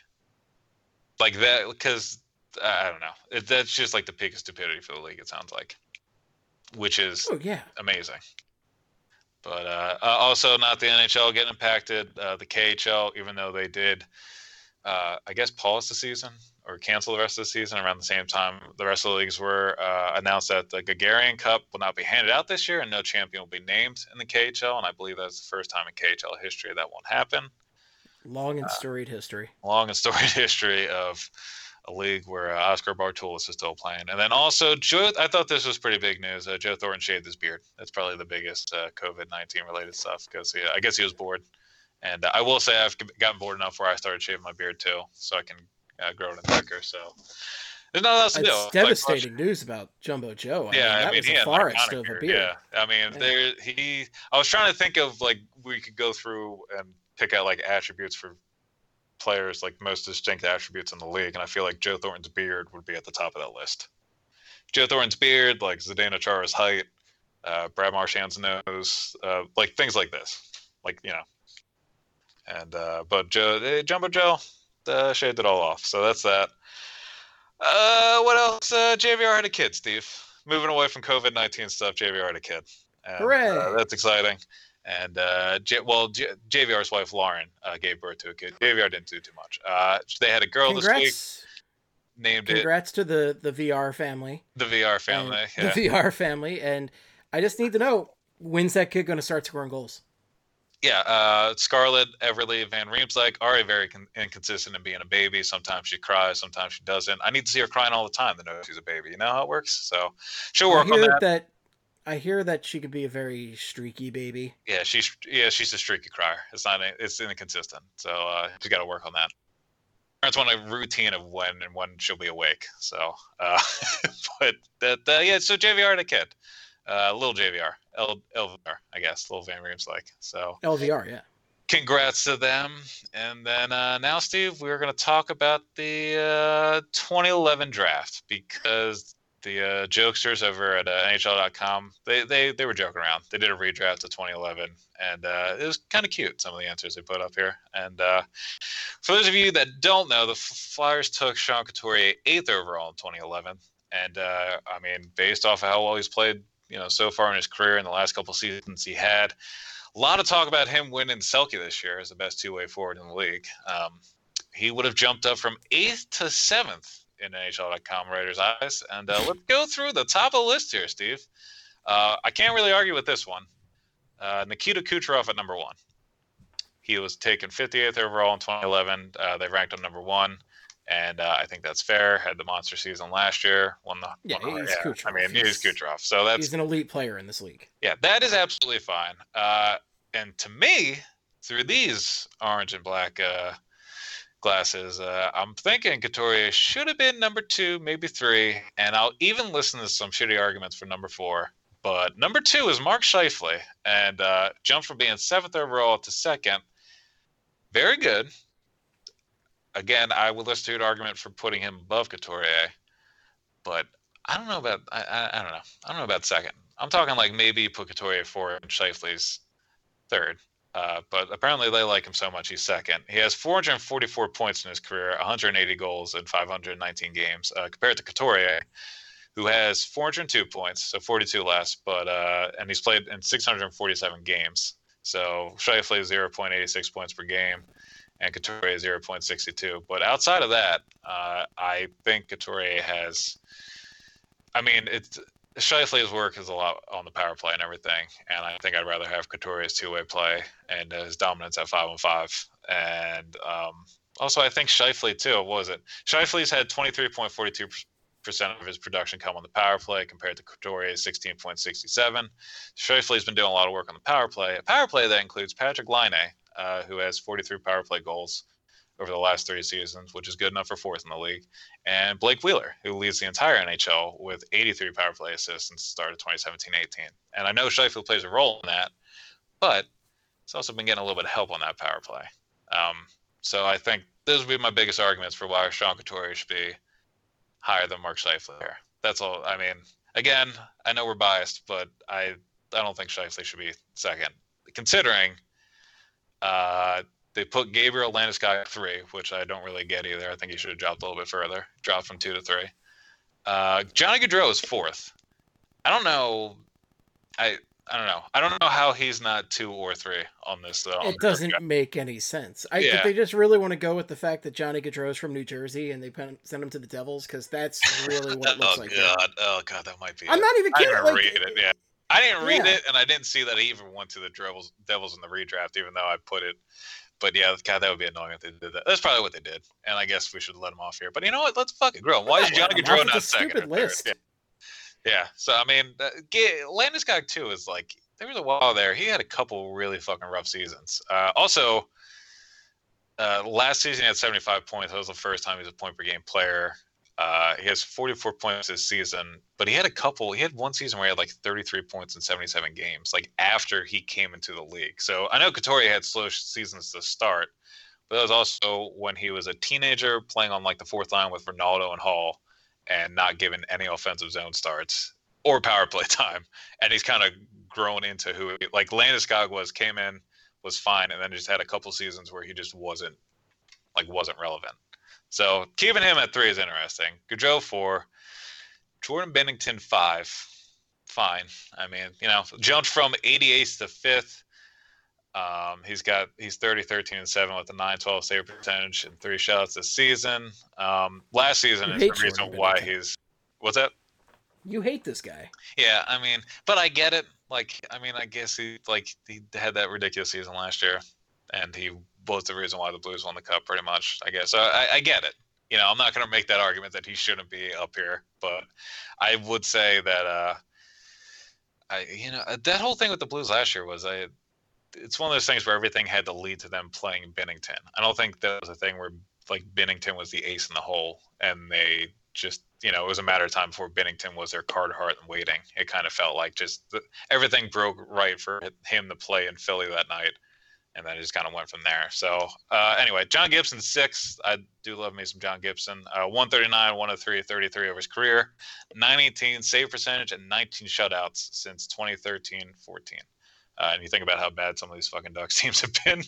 like that, because I don't know. It, that's just like the peak of stupidity for the league. It sounds like, which is Oh yeah, amazing. But uh, uh, also, not the NHL getting impacted. Uh, the KHL, even though they did, uh, I guess, pause the season or cancel the rest of the season around the same time the rest of the leagues were uh, announced that the Gagarin Cup will not be handed out this year and no champion will be named in the KHL. And I believe that's the first time in KHL history that won't happen. long Uh, and storied history. Long and storied history of a league where uh, Oscar Bartulis is still playing. And then also, Joe, I thought this was pretty big news. Uh, Joe Thornton shaved his beard. That's probably the biggest uh, COVID 19 related stuff because I guess he was bored. And uh, I will say I've gotten bored enough where I started shaving my beard too, so I can uh, grow it in thicker. So there's nothing else to do. It's Like, devastating news about Jumbo Joe. I yeah, mean, I that mean, was he a forest of a beard, beard. Yeah, I mean, Yeah. there he. I was trying to think of like we could go through and pick out like attributes for players, like most distinct attributes in the league, and I feel like Joe Thornton's beard would be at the top of that list. Joe Thornton's beard, like Zdeno Chara's height, uh, Brad Marchand's nose, uh, like things like this, like you know. And uh, but Joe, eh, Jumbo Joe, uh, shaved it all off, so that's that. Uh, what else? Uh, JVR had a kid, Steve. Moving away from COVID nineteen stuff, JVR had a kid. And, Hooray. Uh, that's exciting. And uh, J- well, J- JVR's wife Lauren uh, gave birth to a kid. JVR didn't do too much. Uh, they had a girl this week. Congrats, Named it congrats to the the VR family. the VR family. Yeah. The VR family, and I just need to know when's that kid going to start scoring goals? yeah, uh, Scarlett Everly Van Riemsdyk already very con- inconsistent in being a baby. Sometimes she cries, sometimes she doesn't. I need to see her crying all the time to know she's a baby. You know how it works. So she'll I work on hear that. I hear that she could be a very streaky baby. Yeah, she's yeah she's a streaky crier. It's not it's inconsistent. So uh, she's got to work on that. Parents want a routine of when and when she'll be awake. So, uh, but that uh, yeah. So JVR had a kid, uh, little JVR, L LVR, I guess, little Van Riemsdyk. So LVR, yeah. congrats to them. And then uh, now, Steve, we're going to talk about the uh, 2011 draft because the uh, jokesters over at uh, NHL.com they, they they were joking around. They did a redraft of 2011, and uh, it was kind of cute. Some of the answers they put up here. And uh, for those of you that don't know, the Flyers took Sean Couturier eighth overall in 2011, and uh, I mean, based off of how well he's played, you know, so far in his career in the last couple seasons he had. A lot of talk about him winning Selke this year as the best two-way forward in the league. Um, he would have jumped up from eighth to seventh in NHL.com Raiders' eyes. And uh, let's go through the top of the list here, Steve. Uh, I can't really argue with this one. Uh, Nikita Kucherov at number one. He was taken 58th overall in 2011. Uh, they ranked him number one, and uh, I think that's fair. Had the monster season last year. Won the Yeah, won he's I Kucherov. mean, he's He's- Kucherov. So that's He's an elite player in this league. yeah, that is absolutely fine. Uh, and to me, through these orange and black uh, glasses. Uh, I'm thinking Couturier should have been number two, maybe three, and I'll even listen to some shitty arguments for number four. But number two is Mark Scheifele, and uh, jumped from being seventh overall to second. Very good. Again, I would listen to an argument for putting him above Couturier, but I don't know about I, I, I don't know I don't know about second. I'm talking like maybe put Couturier four and Scheifele's third. Uh, but apparently they like him so much he's second. He has 444 points in his career, 180 goals in 519 games, uh, compared to Couturier, who has 402 points, so 42 less, but uh, and he's played in 647 games. So Scheifele 0.86 points per game, and Couturier 0.62. But outside of that, uh, I think Couturier has. I mean, it's Scheifele's work is a lot on the power play and everything, and I think I'd rather have Couturier's two-way play and his dominance at five on five. And um, also, I think Scheifele too. What was it? Scheifele's had twenty three point forty two percent of his production come on the power play compared to Couturier's sixteen point sixty seven. Scheifele's been doing a lot of work on the power play. A power play that includes Patrik Laine, uh, who has forty three power play goals over the last three seasons, which is good enough for fourth in the league, and Blake Wheeler, who leads the entire NHL with 83 power play assists since the start of 2017-18. And I know Scheifele plays a role in that, but he's also been getting a little bit of help on that power play. Um, so I think those would be my biggest arguments for why Sean Couturier should be higher than Mark Scheifele here. That's all. I mean, again, I know we're biased, but I I don't think Scheifele should be second, considering uh, they put Gabriel Landeskog three, which I don't really get either. I think he should have dropped a little bit further, dropped from two to three. Uh, Johnny Gaudreau is fourth. I don't know. I I don't know. I don't know how he's not two or three on this though. It doesn't make any sense. I Yeah. think they just really want to go with the fact that Johnny Gaudreau is from New Jersey and they send him to the Devils because that's really what it looks oh like. god, oh god, that might be. I'm it. not even kidding. I didn't Like, read it. Yeah, I didn't read Yeah. it, and I didn't see that he even went to the Devils, Devils in the redraft, even though I put it. But yeah, God, that would be annoying if they did that. That's probably what they did, and I guess we should let them off here. But you know what? Let's fucking grow. Why is Yeah, Johnny let him. Gaudreau not second? stupid list. Yeah. yeah. So I mean, uh, Landeskog too is like there was a while there. He had a couple really fucking rough seasons. Uh, also, uh, last season he had 75 points. That was the first time he was a point per game player. Uh, he has 44 points this season, but he had a couple. He had one season where he had like 33 points in 77 games, like after he came into the league. So I know Couturier had slow seasons to start, but that was also when he was a teenager playing on like the fourth line with Rinaldo and Hall, and not given any offensive zone starts or power play time. And he's kind of grown into who like Landeskog was. Came in, was fine, and then just had a couple seasons where he just wasn't like wasn't relevant. So keeping him at three is interesting. Gaudreau four, Jordan Binnington five, fine. I mean, you know, jumped from 88th to fifth. Um, he's got he's 30, 13, and seven with a 9-12 save percentage and three shots this season. Um, last season You is the reason Jordan why he's what's that? You hate this guy. Yeah, I mean, but I get it. Like, I mean, I guess he like he had that ridiculous season last year, and he was the reason why the Blues won the cup, pretty much. I guess so. I, I get it. You know, I'm not going to make that argument that he shouldn't be up here, but I would say that, uh, I you know, that whole thing with the Blues last year was I. It's one of those things where everything had to lead to them playing Binnington. I don't think that was a thing where like Binnington was the ace in the hole, and they just you know it was a matter of time before Binnington was their card heart and waiting. It kind of felt like just the, everything broke right for him to play in Philly that night, and then it just kind of went from there. So uh, anyway, John Gibson six. I do love me some John Gibson. Uh, 139, 103, 33 over his career, 918 save percentage, and 19 shutouts since 2013, 14. Uh, and you think about how bad some of these fucking Ducks teams have been.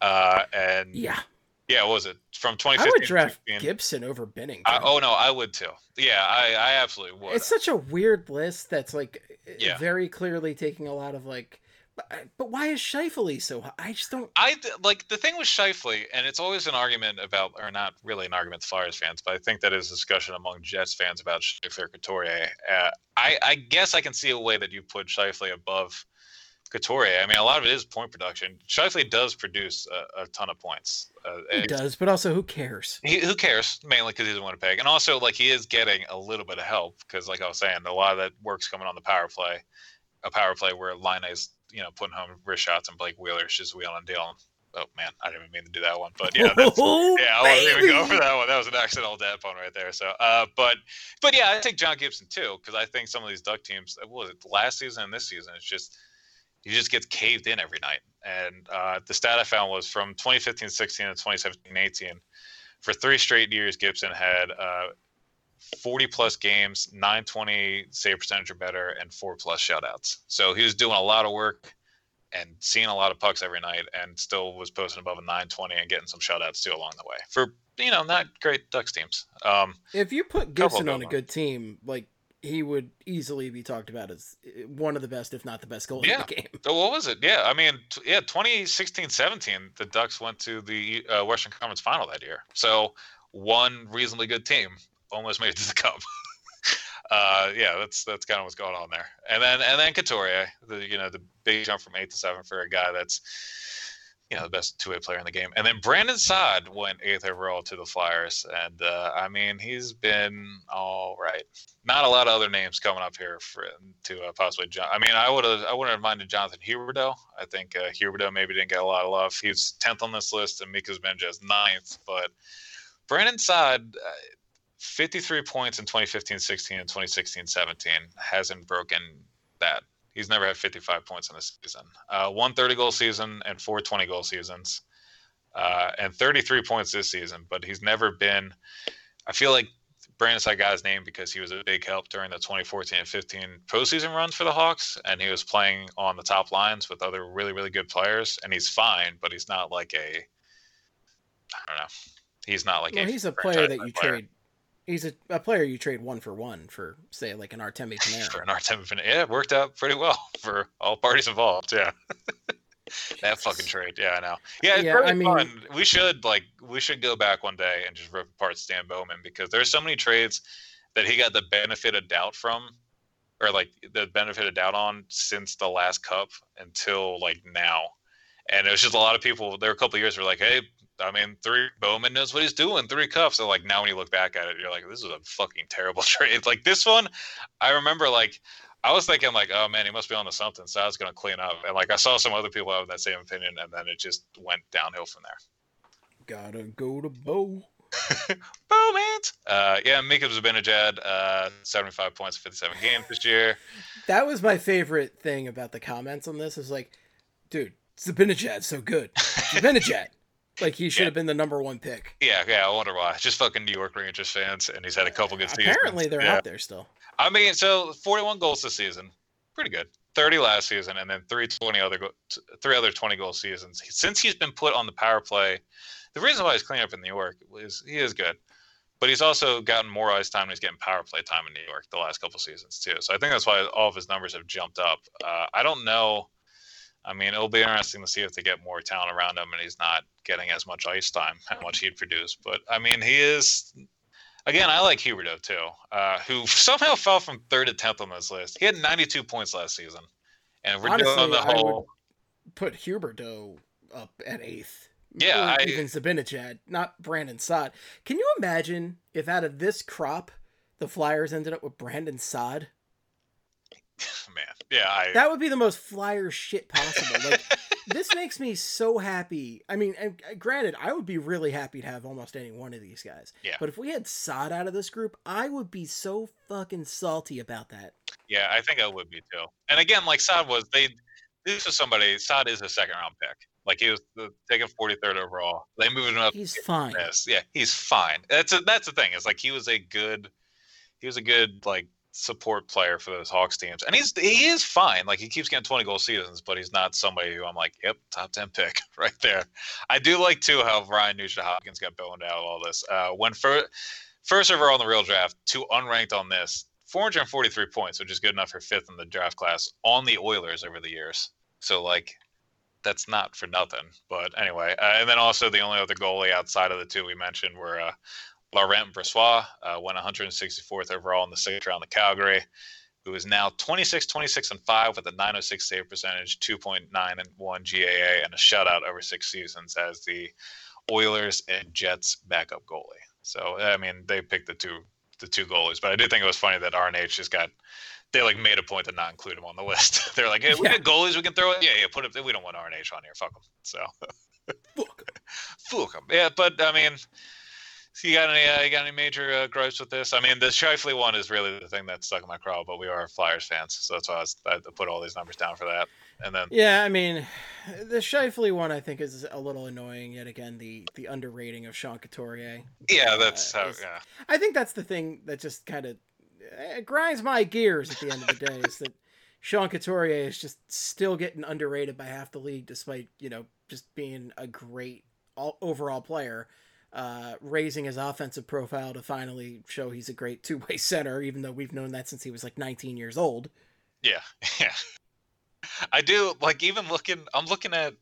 Uh, and Yeah. yeah, what was it from I 2015? would draft Gibson over Binnington. I, oh no, I would too. Yeah, I, I absolutely would. it's such a weird list that's like Yeah. very clearly taking a lot of like but, but why is Scheifele so high? I just don't I like the thing with Scheifele, and it's always an argument about, or not really an argument with Flyers fans, but I think that is a discussion among Jets fans about Scheifele or Couturier. Uh, I, I guess I can see a way that you put Scheifele above Couturier. I mean, a lot of it is point production. Scheifele does produce a, a ton of points. Uh, he does, but also who cares? he, who cares? Mainly because he's in Winnipeg, and also like he is getting a little bit of help because, like I was saying, a lot of that work's coming on the power play, a power play where Laine is you know putting home wrist shots and Blake Wheeler's just wheeling and dealing. Oh man, I didn't even mean to do that one, but yeah, that's, Oh, yeah, I wasn't even going for that one. That was an accidental dad pun right there. So, uh, but but yeah, I take John Gibson too because I think some of these Duck teams, uh, what was it last season and this season, it's just he just gets caved in every night. And uh, the stat I found was from 2015-16 to 2017-18. For three straight years, Gibson had uh, 40 plus games, 920 save percentage or better, and four plus shutouts. So he was doing a lot of work and seeing a lot of pucks every night, and still was posting above a 920 and getting some shutouts too along the way for you know not great Ducks teams. Um, If you put Gibson on a good team, like he would easily be talked about as one of the best, if not the best goalie Yeah. in the game. So what was it? Yeah, I mean, t- yeah, 2016-17, the Ducks went to the uh, Western Conference Final that year. So one reasonably good team almost made it to the Cup. uh, yeah, that's that's kind of what's going on there. And then and then Couturier, the you know the big jump from eight to seven for a guy that's you know the best two-way player in the game. And then Brandon Saad went eighth overall to the Flyers, and uh, I mean he's been all right. Not a lot of other names coming up here for to uh, possibly John. I mean I would have I wouldn't have minded Jonathan Huberdeau. I think uh, Huberdeau maybe didn't get a lot of love. He's tenth on this list, and Mika Zibanejad ninth, but Brandon Saad. Uh, 53 points in 2015-16 and 2016-17 hasn't broken that He's never had 55 points in a season. Uh, one 30 goal season and four 20 goal seasons, uh, and 33 points this season. But he's never been. I feel like Brandon Saad got his name because he was a big help during the 2014 and 15 postseason runs for the Hawks, and he was playing on the top lines with other really really good players. And he's fine, but he's not like a. I don't know. He's not like Well, a. he's a player that you player. trade. He's a, a player you trade one for one for, say, like an Artemi for an Artem Panarin. Yeah, it worked out pretty well for all parties involved. Yeah. that fucking trade. Yeah, I know. Yeah, it's Yeah, really I mean- fun. We should like we should go back one day and just rip apart Stan Bowman because there's so many trades that he got the benefit of doubt from or like the benefit of doubt on since the last cup until like now. And it was just a lot of people there were a couple of years were like, hey, I mean, three Bowman knows what he's doing, three cuffs. So like now when you look back at it, you're like, this is a fucking terrible trade. Like this one, I remember like I was thinking like, oh man, he must be onto something. So I was gonna clean up. And like I saw some other people have that same opinion, and then it just went downhill from there. Gotta go to Bo. Bowman. Uh, yeah, Mika Zibanejad, uh, 75 points, 57 games this year. That was my favorite thing about the comments on this. Is like, dude, Zabinajad's so good. Zabinajad. Like he should Yeah. have been the number one pick. Yeah, yeah, I wonder why. Just fucking New York Rangers fans, and he's had a couple good seasons. Apparently they're yeah. out there still. I mean, so 41 goals this season, pretty good. 30 last season, and then three 20 other go- three other 20 goal seasons. Since he's been put on the power play, the reason why he's cleaning up in New York is he is good, but he's also gotten more ice time. and He's getting power play time in New York the last couple seasons too. So I think that's why all of his numbers have jumped up. Uh, I don't know. I mean, it'll be interesting to see if they get more talent around him and he's not getting as much ice time, how much he'd produce. But I mean, he is Again, I like Huberdeau too, uh, who somehow fell from third to tenth on this list. He had 92 points last season, and we're Honestly, doing the whole. Put Huberdeau up at eighth. Yeah, I- even Zabinajad, not Brandon Saad. Can you imagine if out of this crop, the Flyers ended up with Brandon Saad? Man, yeah, I. That would be the most Flyer shit possible. Like this makes me so happy. I mean, and uh, granted, I would be really happy to have almost any one of these guys. Yeah. But if we had Saad out of this group, I would be so fucking salty about that. Yeah, I think I would be too. And again, like Saad was, they this is somebody. Saad is a second round pick. Like he was the, taken 43rd overall. They moved him up. He's fine. Yes, yeah, he's fine. That's a, that's the thing. It's like he was a good, he was a good like support player for those Hawks teams, and he's he is fine. Like he keeps getting 20 goal seasons, but he's not somebody who I'm like, yep, top 10 pick right there. I do like too how Ryan Nugent Hopkins got boned out of all this. Uh, when first first overall in the real draft, two unranked on this, 443 points, which is good enough for fifth in the draft class on the Oilers over the years. So like that's not for nothing. But anyway, uh, and then also the only other goalie outside of the two we mentioned were uh, Laurent Brossoit, uh, went 164th overall in the sixth round of Calgary, who is now 26, 26, and 5 with a 906 save percentage, 2.9 and 1 GAA, and a shutout over six seasons as the Oilers and Jets backup goalie. So, I mean, they picked the two the two goalies, but I did think it was funny that RNH just got they like made a point to not include him on the list. They're like, hey, we Yeah. got goalies we can throw it. Yeah, yeah, put it. We don't want RNH on here. Fuck them. So Fuck. Fuck 'em. Yeah, but I mean, so you got any uh, you got any major uh, gripes with this? I mean, the Scheifele one is really the thing that stuck in my craw, but we are Flyers fans, so that's why I, was, I put all these numbers down for that. And then Yeah, I mean, the Scheifele one I think is a little annoying. Yet again, the the underrating of Sean Couturier. yeah, that's Uh, how. Yeah, I think that's the thing that just kind of grinds my gears at the end of the day is that Sean Couturier is just still getting underrated by half the league, despite you know just being a great all, overall player. Uh, raising his offensive profile to finally show he's a great two way center, even though we've known that since he was like 19 years old. yeah, yeah. I do like even looking. I'm looking at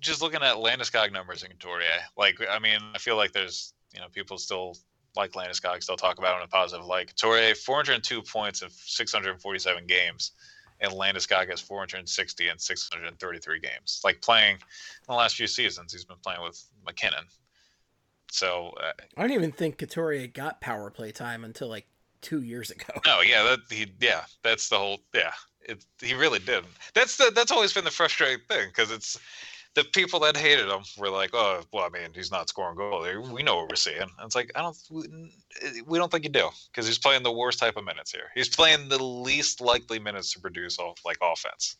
just looking at Landeskog numbers in Couturier. Like, I mean, I feel like there's you know people still like Landeskog, still talk about him in a positive light. Couturier 402 points in 647 games, and Landeskog has 460 and 633 games. Like playing in the last few seasons, he's been playing with MacKinnon. So uh, I don't even think Couturier got power play time until like two years ago. No, yeah, that he, yeah, that's the whole, yeah, it, he really didn't. That's the, that's always been the frustrating thing because it's the people that hated him were like, oh, well, I mean, he's not scoring goals. We know what we're seeing. And it's like, I don't, we, we don't think you do because he's playing the worst type of minutes here. He's playing the least likely minutes to produce off like offense.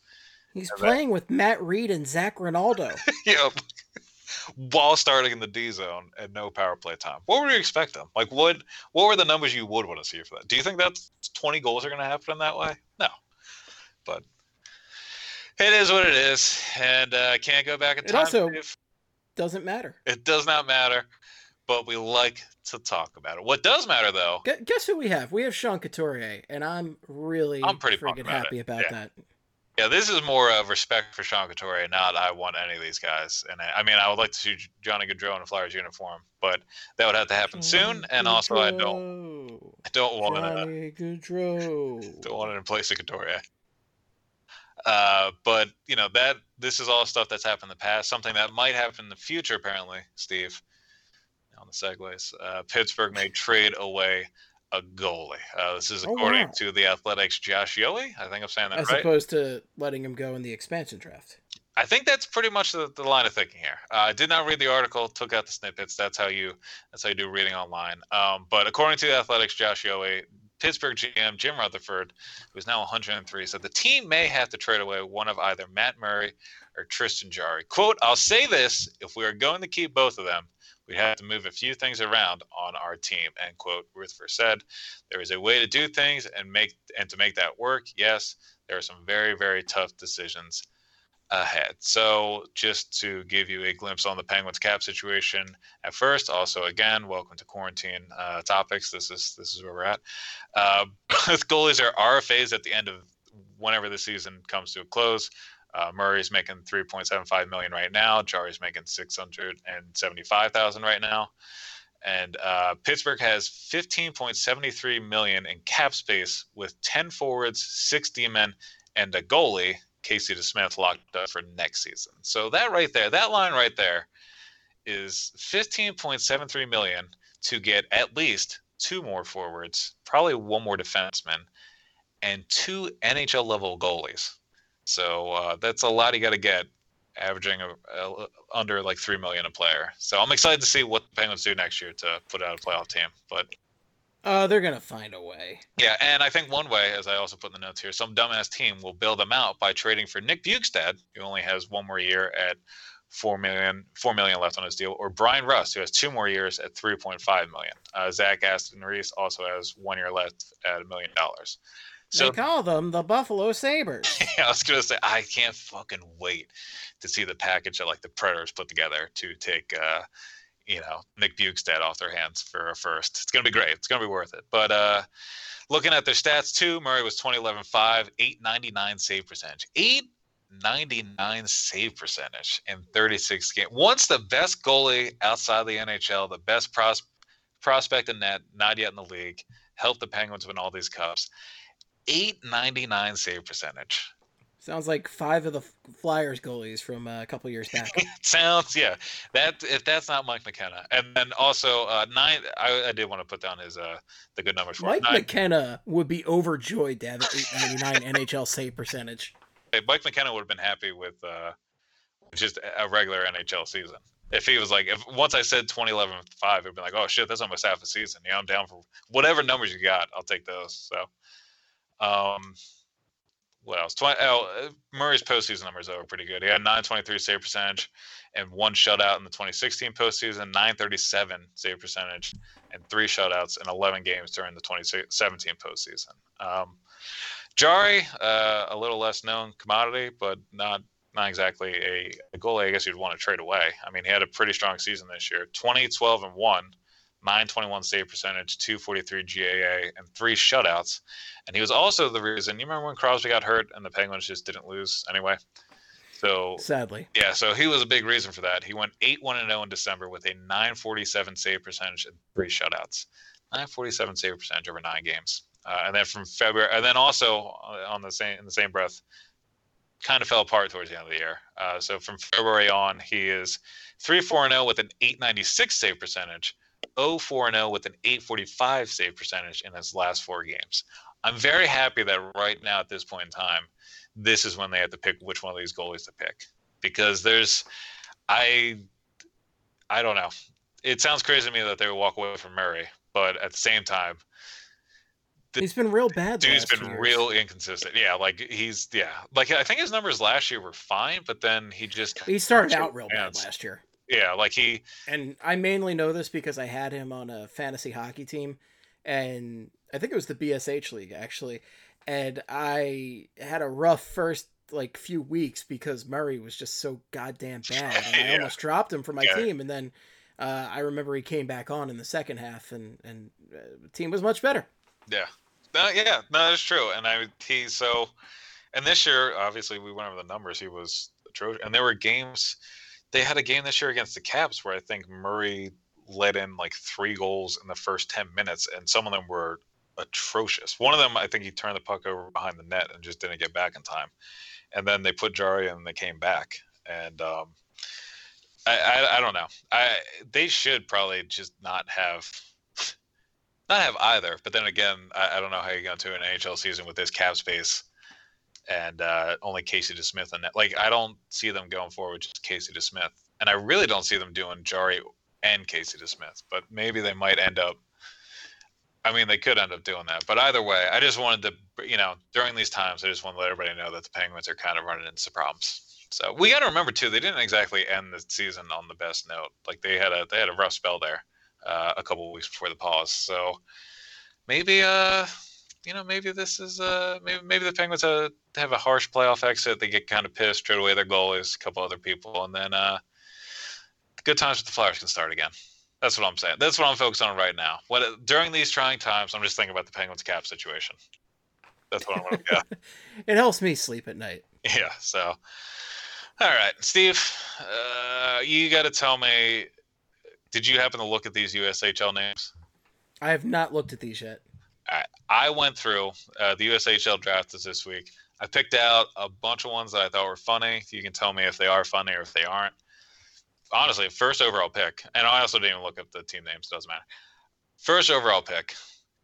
He's that- playing with Matt Read and Zach Rinaldo. know, while starting in the D zone and no power play time. What would you expect them? Like, what what were the numbers you would want to see for that? Do you think that 20 goals are going to happen in that way? No, but it is what it is, and uh, can't go back in time. It also- Dave. Doesn't matter. it does not matter, but we like to talk about it. What does matter though? Guess who we have? We have Sean Couturier, and I'm really I'm pretty about happy about Yeah. that. Yeah, this is more of respect for Sean Couturier, not I want any of these guys. And I, I mean, I would like to see Johnny Gaudreau in a Flyers uniform, but that would have to happen soon. And also, I don't, I don't want to, Johnny Gaudreau. don't want it in place of Couturier. Uh, but you know that this is all stuff that's happened in the past. Something that might happen in the future, apparently. Steve, on the segues, uh, Pittsburgh may trade away a goalie. Uh, this is Oh, according wow. to the Athletic's Josh Yohe. I think I'm saying that As right. As opposed to letting him go in the expansion draft. I think that's pretty much the, the line of thinking here. Uh, I did not read the article, took out the snippets. That's how you that's how you do reading online. Um, but according to the Athletic's, Josh Yohe, Pittsburgh GM Jim Rutherford, who's now 103, said the team may have to trade away one of either Matt Murray or Tristan Jarry. "Quote: I'll say this: if we are going to keep both of them, we have to move a few things around on our team." End quote. Rutherford said, "There is a way to do things and make and to make that work. Yes, there are some very very tough decisions." ahead. So, just to give you a glimpse on the Penguins cap situation at first. Also, again, welcome to quarantine uh, topics. This is this is where we're at. Uh, both goalies are RFAs at the end of whenever the season comes to a close. Uh, Murray's making 3.75 million right now. Jarry's making 675,000 right now. And uh, Pittsburgh has 15.73 million in cap space with 10 forwards, six D men, and a goalie. Casey DeSmith locked up for next season. So that right there, that line right there is 15.73 million to get at least two more forwards, probably one more defenseman, and two NHL level goalies. So uh, that's a lot you got to get, averaging a, a, under like three million a player. So I'm excited to see what the Penguins do next year to put out a playoff team. But Uh, they're gonna find a way. yeah, and I think one way, as I also put in the notes here, some dumbass team will bail them out by trading for Nick Bjugstad, who only has one more year at four million, four million left on his deal, or Bryan Rust, who has two more years at three point five million. Uh, Zach Aston Reese also has one year left at a million dollars. So they call them the Buffalo Sabres. I was gonna say I can't fucking wait to see the package that like the Predators put together to take uh you know Nick Bjugstad off their hands for a first. It's gonna be great. It's gonna be worth it. But uh looking at their stats too, Murray was 2011 5, 899 save percentage. 899 save percentage in 36 games. Once the best goalie outside the NHL, the best pros- prospect in net, not yet in the league, helped the Penguins win all these cups. 899 save percentage. Sounds like five of the Flyers goalies from uh, a couple years back. Sounds yeah. That if that's not Mike McKenna, and then also uh, nine. I, I did want to put down his uh the good numbers for Mike. Nine, McKenna would be overjoyed to have an 899 NHL save percentage. Hey, Mike McKenna would have been happy with uh just a regular NHL season. If he was like, if once I said 2011 five, it'd be like, oh shit, that's almost half a season. Yeah, I'm down for whatever numbers you got. I'll take those. So, um, what else? 20, oh, uh, Murray's postseason numbers though, were pretty good. He had 923 save percentage and one shutout in the 2016 postseason, 937 save percentage, and three shutouts in 11 games during the 2017 postseason. Um, Jarry, uh, a little less known commodity, but not not exactly a, a goalie I guess you'd want to trade away. I mean, he had a pretty strong season this year 20, 12, and 1, 921 save percentage, 243 GAA, and three shutouts. And he was also the reason, you remember when Crosby got hurt and the Penguins just didn't lose anyway? So sadly, yeah. So he was a big reason for that. He went eight one and zero in December with a 947 save percentage and three shutouts. 947 save percentage over nine games. Uh, and then from February, and then also uh, on the same in the same breath, kind of fell apart towards the end of the year. Uh, so from February on, he is three four zero with an 896 save percentage, 0 4 0 with an 845 save percentage in his last four games. I'm very happy that right now at this point in time, this is when they have to pick which one of these goalies to pick because there's, I, I don't know. It sounds crazy to me that they would walk away from Murray, but at the same time, he's been real bad. Dude's been real inconsistent. Yeah, like he's yeah, like I think his numbers last year were fine, but then he just he started out real bad last year. Yeah, like he and I mainly know this because I had him on a fantasy hockey team, and I think it was the BSH league actually, and I had a rough first like few weeks because Murray was just so goddamn bad. And I yeah. almost dropped him for my yeah. team, and then uh, I remember he came back on in the second half, and and uh, the team was much better. Yeah, no, yeah, no, that's true. And I he so, and this year obviously we went over the numbers. He was atrocious, and there were games. They had a game this year against the Caps where I think Murray let in like three goals in the first ten minutes, and some of them were atrocious. One of them, I think he turned the puck over behind the net and just didn't get back in time. And then they put Jarry and they came back. And um, I, I, I don't know. I they should probably just not have not have either. But then again, I, I don't know how you go into an NHL season with this cap space and uh, only Casey DeSmith and like I don't see them going forward just Casey DeSmith, and I really don't see them doing Jarry and Casey DeSmith. But maybe they might end up I mean, they could end up doing that, but either way, I just wanted to, you know, during these times, I just want to let everybody know that the Penguins are kind of running into problems. So we got to remember too, they didn't exactly end the season on the best note. Like they had a they had a rough spell there, uh, a couple weeks before the pause. So maybe, uh, you know, maybe this is uh, maybe maybe the Penguins uh, have a harsh playoff exit. They get kind of pissed, trade away their goalies, a couple other people, and then uh, good times with the Flyers can start again. That's what I'm saying. That's what I'm focused on right now. What during these trying times, I'm just thinking about the Penguins cap situation. That's what I want to get. it helps me sleep at night. Yeah. So, all right, Steve, uh, you got to tell me. Did you happen to look at these USHL names? I have not looked at these yet. I, I went through uh, the USHL draft this week. I picked out a bunch of ones that I thought were funny. You can tell me if they are funny or if they aren't honestly, first overall pick, and I also didn't even look up the team names. Doesn't matter. First overall pick,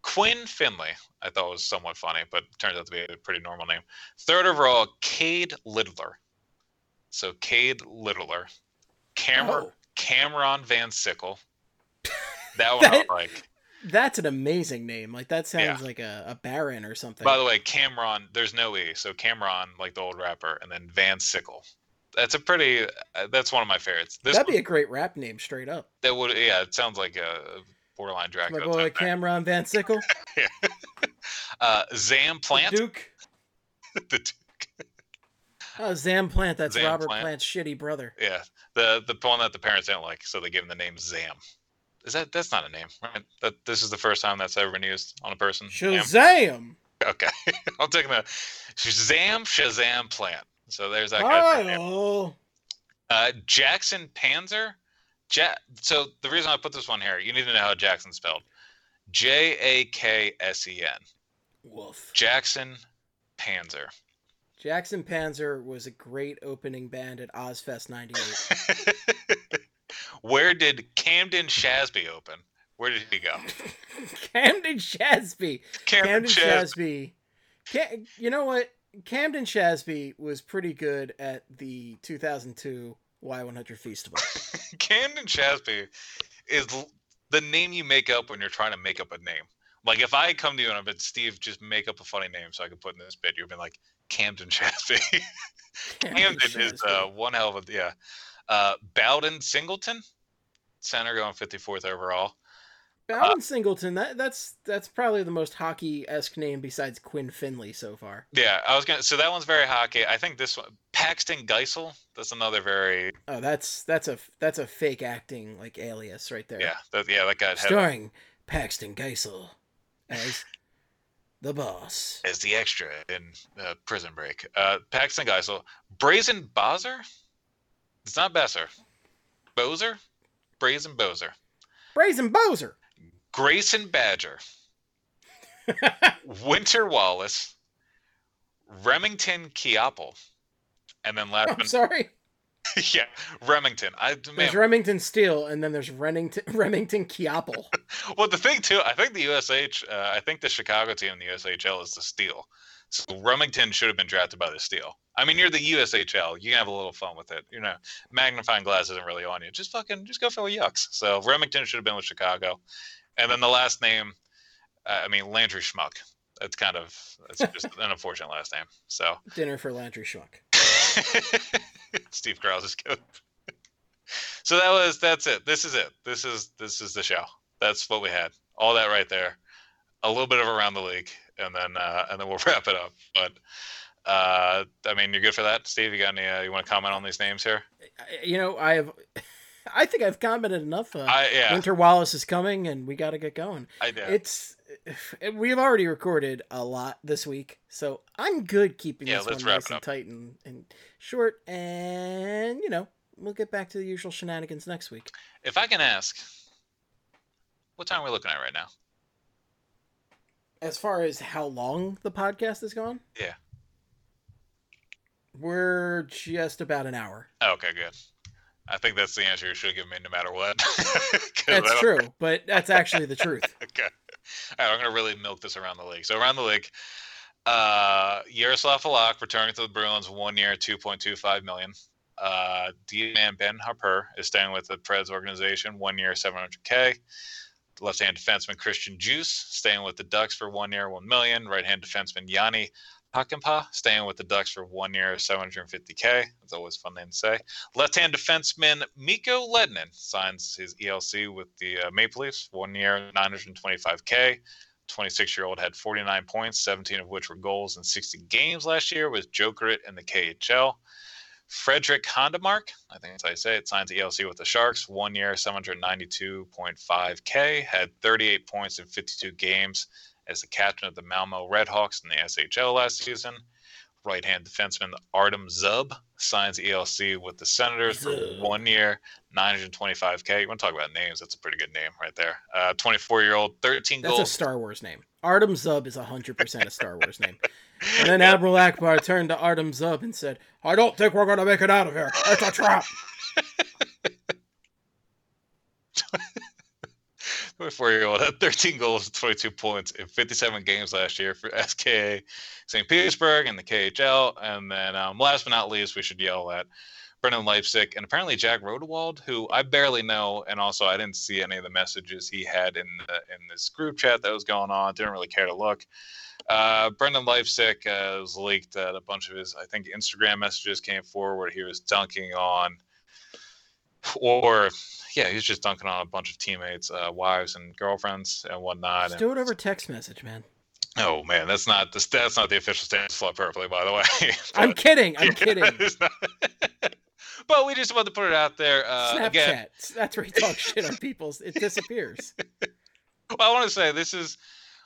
Quinn Finley. I thought was somewhat funny, but turns out to be a pretty normal name. Third overall, Cade Littler. So Cade Littler, Cameron oh. Cameron Van Sickle. That one that, I like. That's an amazing name. Like that sounds yeah. like a, a Baron or something. By the way, Cameron, there's no E. So Cameron, like the old rapper, and then Van Sickle that's a pretty. Uh, that's one of my favorites. This That'd be a great rap name, straight up. That would, yeah. It sounds like a borderline Dracula. My boy Cameron Van Sickle. yeah. Uh, Zam Plant. The Duke. the Duke. Oh, Zam Plant. That's Zam Robert Plant. Plant's shitty brother. Yeah, the the one that the parents didn't like, so they gave him the name Zam. Is that that's not a name, right? That this is the first time that's ever been used on a person. Shazam. Okay, I'm taking the Shazam Shazam Plant. So there's that guy. Oh. Uh, Jackson Panzer. Ja- so the reason I put this one here, you need to know how Jackson spelled. J A K S E N. Wolf. Jackson Panzer. Jackson Panzer was a great opening band at Ozzfest '98. Where did Camden Shasby open? Where did he go? Camden Shasby. Camden, Camden Shasby. You know what? Camden Shasby was pretty good at the 2002 Y100 Festival. Camden Chasby is the name you make up when you're trying to make up a name. Like if I come to you and I've been Steve, just make up a funny name so I can put in this bit. You've been like Camden Chasby. Camden is uh, one hell of a yeah. Uh, Bowden Singleton, center going 54th overall. Bowden Singleton. That that's that's probably the most hockey esque name besides Quinn Finley so far. Yeah, I was gonna. So that one's very hockey. I think this one, Paxton Geisel. That's another very Oh, that's that's a that's a fake acting like alias right there. yeah. That, yeah, that head Starring Paxton Geisel as the boss. as the extra in uh, Prison Break. Uh, Paxton Geisel, Brazen Bozer. It's not Besser. Bozer, Brazen Bozer, Brazen Bowser. Grayson Badger, Winter Wallace, Remington Kiapple, and then last I'm but sorry. yeah, Remington. I man, There's Remington Steel, and then there's Remington Remington Kiapple. Well, the thing too, I think the USH, uh, I think the Chicago team in the USHL is the Steel. So Remington should have been drafted by the Steel. I mean, you're the USHL. You can have a little fun with it. You know, magnifying glass isn't really on you. Just fucking, just go for the yucks. So Remington should have been with Chicago. And then the last name, uh, I mean, Landry Schmuck. That's kind of, that's just an unfortunate last name. So Dinner for Landry Schmuck. Steve Krause's coach. So that was that's it. This is it. This is this is the show. That's what we had. All that right there. A little bit of around the league, and then uh, and then we'll wrap it up. But uh, I mean, you're good for that, Steve. You got any? Uh, you want to comment on these names here? You know, I have. I think I've commented enough. Uh, I yeah, Winter Wallace is coming, and we got to get going. I did. It's we've already recorded a lot this week, so I'm good keeping Yeah, this one nice and tight and, and short. And you know, we'll get back to the usual shenanigans next week. If I can ask, what time are we looking at right now? As far as how long the podcast is gone, Yeah. we're just about an hour. Okay, good. I think that's the answer you should give me, no matter what. That's true, but that's actually the truth. okay. All right, I'm gonna really milk this around the league. So around the league, uh, Yaroslav Halak returning to the Bruins, one year, 2.25 million. Uh, D-man Ben Harpur is staying with the Preds organization, one year, 700k. Left-hand defenseman Christian Djoos staying with the Ducks for one year, one million. Right-hand defenseman Jani Hakanpää staying with the Ducks for one year, 750k. That's always fun name to say. Left-hand defenseman Mikko Lehtonen signs his ELC with the uh, Maple Leafs, one year, 925k. 26-year-old had 49 points, 17 of which were goals in 60 games last year. Was Jokerit in the KHL. Fredrik Händemark, I think that's how you say it, signs ELC with the Sharks, one year, 792.5k. Had 38 points in 52 games as the captain of the Malmo Redhawks in the SHL last season. Right hand defenseman Artem Zub signs ELC with the Senators for one year, 925K. You want to talk about names? That's a pretty good name right there. Uh, 24 year old, 13 That's a. Star Wars name. Artem Zub is hundred percent a Star Wars name. And then Admiral Ackbar turned to Artem Zub and said, "I don't think we're going to make it out of here. It's a trap." 24 year old had 13 goals, 22 points in 57 games last year for SKA St. Petersburg and the KHL. And then, um, last but not least, we should yell at Brendan Leipsic and apparently Jack Rodewald, who I barely know, and also I didn't see any of the messages he had in the, in this group chat that was going on. Didn't really care to look. Uh, Brendan Leipsic uh, was leaked that a bunch of his, I think, Instagram messages came forward. He was dunking on, or yeah, he was just dunking on a bunch of teammates, uh, wives and girlfriends and whatnot. Just do it over text message, man. oh man, that's not the that's not the official stance Flood Purpley, by the way. I'm kidding. I'm kidding. It's not- but we just wanted to put it out there. Uh, Snapchat. again, That's where he talks shit on people. It disappears. well, I want to say this is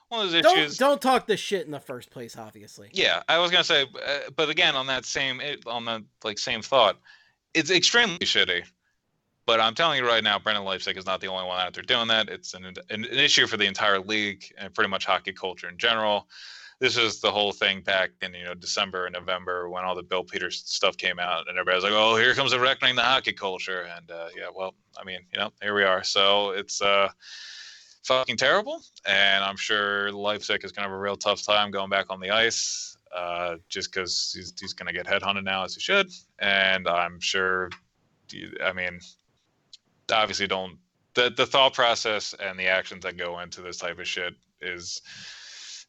one of those don't issues. don't talk the shit in the first place. Obviously. Yeah, I was gonna say, uh, but again, on that same on that like same thought, it's extremely shitty. But I'm telling you right now, Brendan Leipsic is not the only one out there doing that. It's an, an, an issue for the entire league and pretty much hockey culture in general. This is the whole thing back in you know December and November when all the Bill Peters stuff came out, and everybody's like, "Oh, here comes a reckoning the hockey culture." And uh, yeah, well, I mean, you know, here we are. So it's uh, fucking terrible, and I'm sure Leipsic is gonna have a real tough time going back on the ice, uh, just because he's he's gonna get headhunted now as he should, and I'm sure I mean, obviously, don't the the thought process and the actions that go into this type of shit is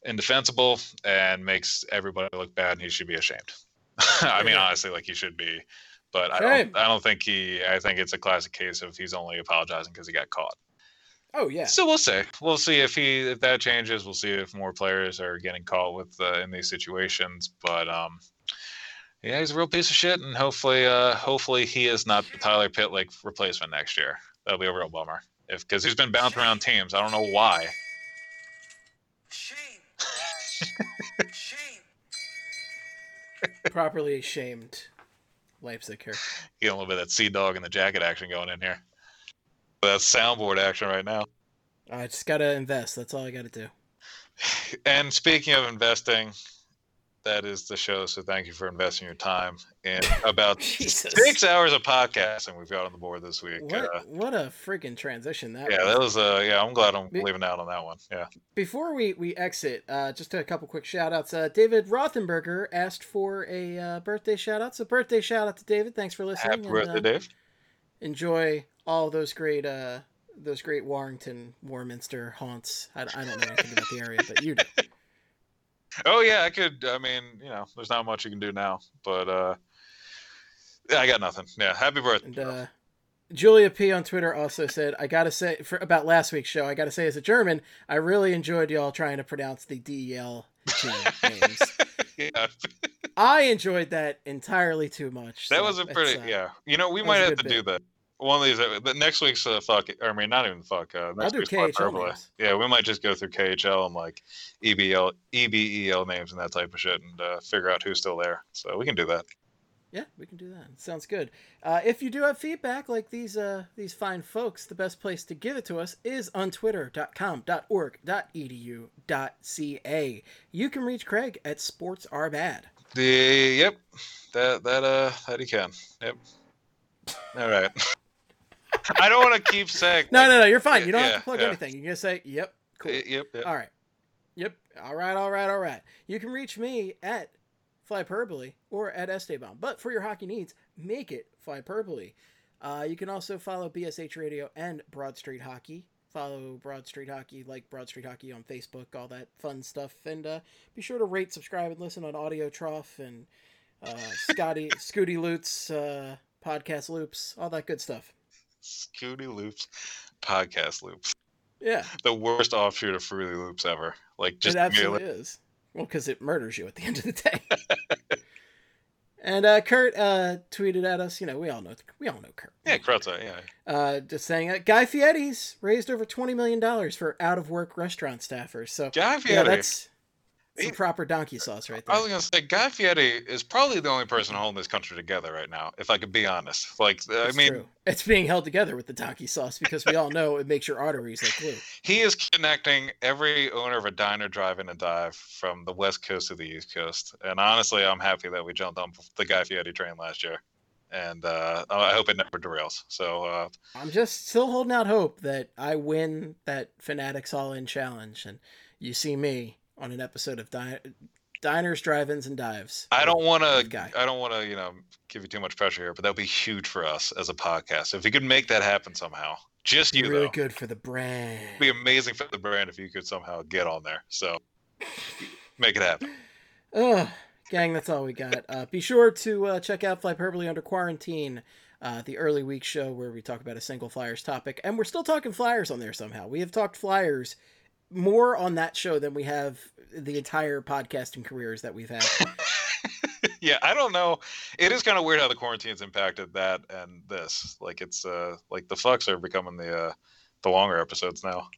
indefensible and makes everybody look bad, and he should be ashamed. I mean, honestly, like he should be. But I don't, I don't think he. I think it's a classic case of he's only apologizing because he got caught. Oh yeah. So we'll see. We'll see if he if that changes. We'll see if more players are getting caught with uh, in these situations. But um, yeah, he's a real piece of shit, and hopefully, uh, hopefully he is not the Tyler Pitlick replacement next year. That'll be a real bummer. If because he's been bouncing around teams. I don't know why. Shame. Shame. Properly shamed Leipsic here. Getting a little bit of that sea dog in the jacket action going in here. That's soundboard action right now. I just gotta invest. That's all I gotta do. And speaking of investing, that is the show. So thank you for investing your time in about six hours of podcasting we've got on the board this week. What Uh, what a freaking transition that yeah, was. that was uh yeah, I'm glad I'm Be- leaving out on that one. Yeah. Before we, we exit, uh, just a couple quick shout outs. Uh, David Rothenberger asked for a uh, birthday shout out. So, birthday shout out to David. Thanks for listening. Happy and, birthday, uh, Dave. enjoy all those great uh, those great Warrington, Warminster haunts. I, I don't know anything about the area, but you do. Oh yeah, I could I mean, you know, there's not much you can do now. But uh yeah, I got nothing. Yeah, happy birthday. And uh, Julia P on Twitter also said, "I gotta say for about last week's show, I gotta say as a German, I really enjoyed y'all trying to pronounce the DEL names. yeah. I enjoyed that entirely too much. That so was a pretty uh, yeah. You know, we might have to good do that. One of these, uh, the next week's uh, fuck. Or I mean, not even fuck. Uh, next do KHL. Yeah, we might just go through KHL and like EBL, EBEL names and that type of shit, and uh, figure out who's still there. So we can do that. Yeah, we can do that. Sounds good. Uh, if you do have feedback like these uh, these fine folks, the best place to give it to us is on twitter.com.org.edu.ca. You can reach Craig at Sports Are Bad. The yep, that that uh that he can. Yep. All right. I don't want to keep saying. No, no, no, you're fine. yeah, You don't have to plug yeah. anything. You can just say, "Yep, cool." Yep. yep. All right. Yep. All right. All right. All right. You can reach me at Flyperbole or at Esteban. But for your hockey needs, make it Flyperbole. Uh, you can also follow BSH Radio and Broad Street Hockey. Follow Broad Street Hockey, like Broad Street Hockey on Facebook, all that fun stuff. And uh, be sure to rate, subscribe, and listen on Audio Trough and uh, Scotty, Scooty Loots, uh, Podcast Loops, all that good stuff. Scooty Loops, podcast loops. Yeah, The worst offshoot of Fruity Loops ever. Like just it absolutely is. Well, because it murders you at the end of the day. and uh, Kurt uh, tweeted at us. You know, we all know we all know Kurt. Yeah, Krutza, yeah. Uh, just saying, uh, Guy Fieri's raised over twenty million dollars for out of work restaurant staffers. So Guy yeah, Fieri. that's some He- proper donkey sauce right there. I was gonna say Guy Fieri is probably the only person holding this country together right now. If I could be honest, like I mean, true. it's being held together with the donkey sauce because we all know it makes your arteries like glue. he is connecting every owner of a diner, drive-in, and dive from the west coast to the east coast. And honestly, I'm happy that we jumped on the Guy Fieri train last year, and uh, I hope it never derails. So uh, I'm just still holding out hope that I win that Fanatics All In challenge, and you see me on an episode of Di- Diners, Drive-ins, and Dives. I don't want to. I don't want to, you know, give you too much pressure here, but that would be huge for us as a podcast if we could make that happen somehow. Just Be you really though. good for the brand. It'd be amazing for the brand if you could somehow get on there. So make it happen. Ugh, gang, that's all we got. Uh, be sure to uh, check out Flyperbole Under Quarantine, uh, the early week show where we talk about a single Flyers topic. And we're still talking Flyers on there somehow. We have talked Flyers more on that show than we have the entire podcasting careers that we've had. yeah, I don't know. It is kind of weird how the quarantine's impacted that and this. Like it's uh like the fucks are becoming the uh the longer episodes now.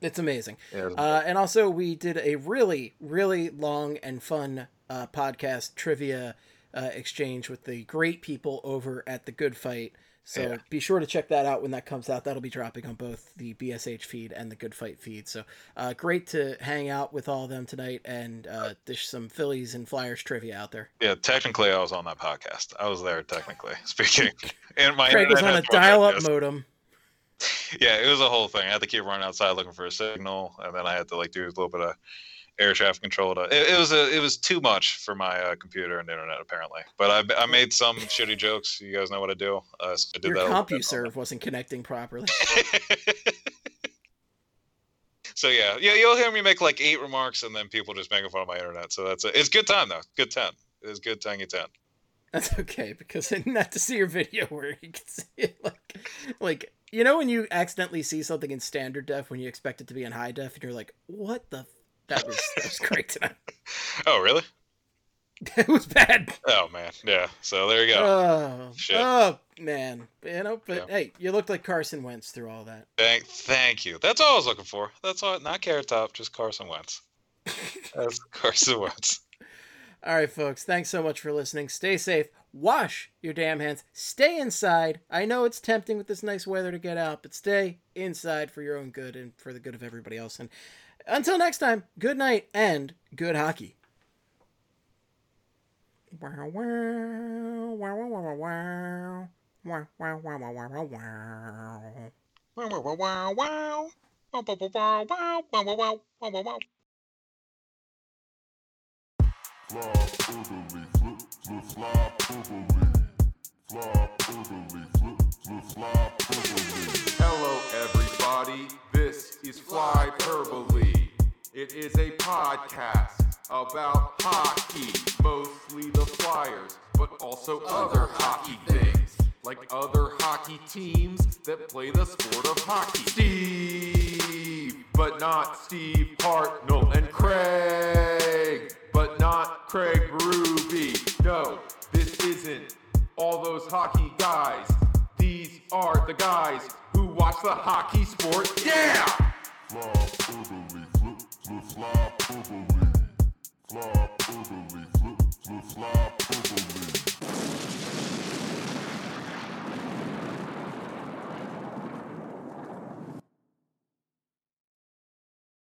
It's amazing. Yeah. Uh, and also, we did a really, really long and fun uh, podcast trivia uh, exchange with the great people over at the Good Fight. So Yeah. be sure to check that out when that comes out. That'll be dropping on both the BSH feed and the Good Fight feed. So uh, great to hang out with all of them tonight and uh, dish some Phillies and Flyers trivia out there. yeah, technically I was on that podcast. I was there technically speaking. And my Craig was on a dial-up modem. Yeah, it was a whole thing. I had to keep running outside looking for a signal, and then I had to like do a little bit of air traffic control. To, it, it was a it was too much for my uh, computer and internet apparently. But I I made some shitty jokes. You guys know what I do. Uh, so I did Your that. CompuServe wasn't connecting properly. so yeah, yeah, you'll hear me make like eight remarks, and then people just making fun of my internet. So that's it. It's good time though. Good ten. It is good tangy ten. That's okay because didn't to see your video where you can see it like, like you know when you accidentally see something in standard def when you expect it to be in high def and you're like, what the? That was that was great tonight. Oh really? it was bad. Oh man, yeah. So there you go. Oh, Shit. oh man, you oh, know. But Yeah. hey, you looked like Carson Wentz through all that. Thank, thank you. That's all I was looking for. That's all. Not Carrot Top, just Carson Wentz. That's Carson Wentz. All right, folks. Thanks so much for listening. Stay safe. Wash your damn hands. Stay inside. I know it's tempting with this nice weather to get out, but stay inside for your own good and for the good of everybody else. And until next time, good night and good hockey. Wow, wow, wow, wow, wow, wow. Wow, wow, wow, wow, wow, wow, wow. Wow, wow, wow, wow, wow. Wow, wow, wow, wow, wow, wow, orderly, flip, flip, orderly. Orderly, flip, flip, orderly. Hello, everybody. This is Flyperbole. It is a podcast about hockey, mostly the Flyers, but also other hockey things, like other hockey teams that play the sport of hockey. Steve, but not Steve Hartnell, and Craig, but not Craig Ruby. No, this isn't all those hockey guys. These are the guys who watch the hockey sport. Yeah! flip flop, purpley, flop, purpley, flip, flip flop, purpley.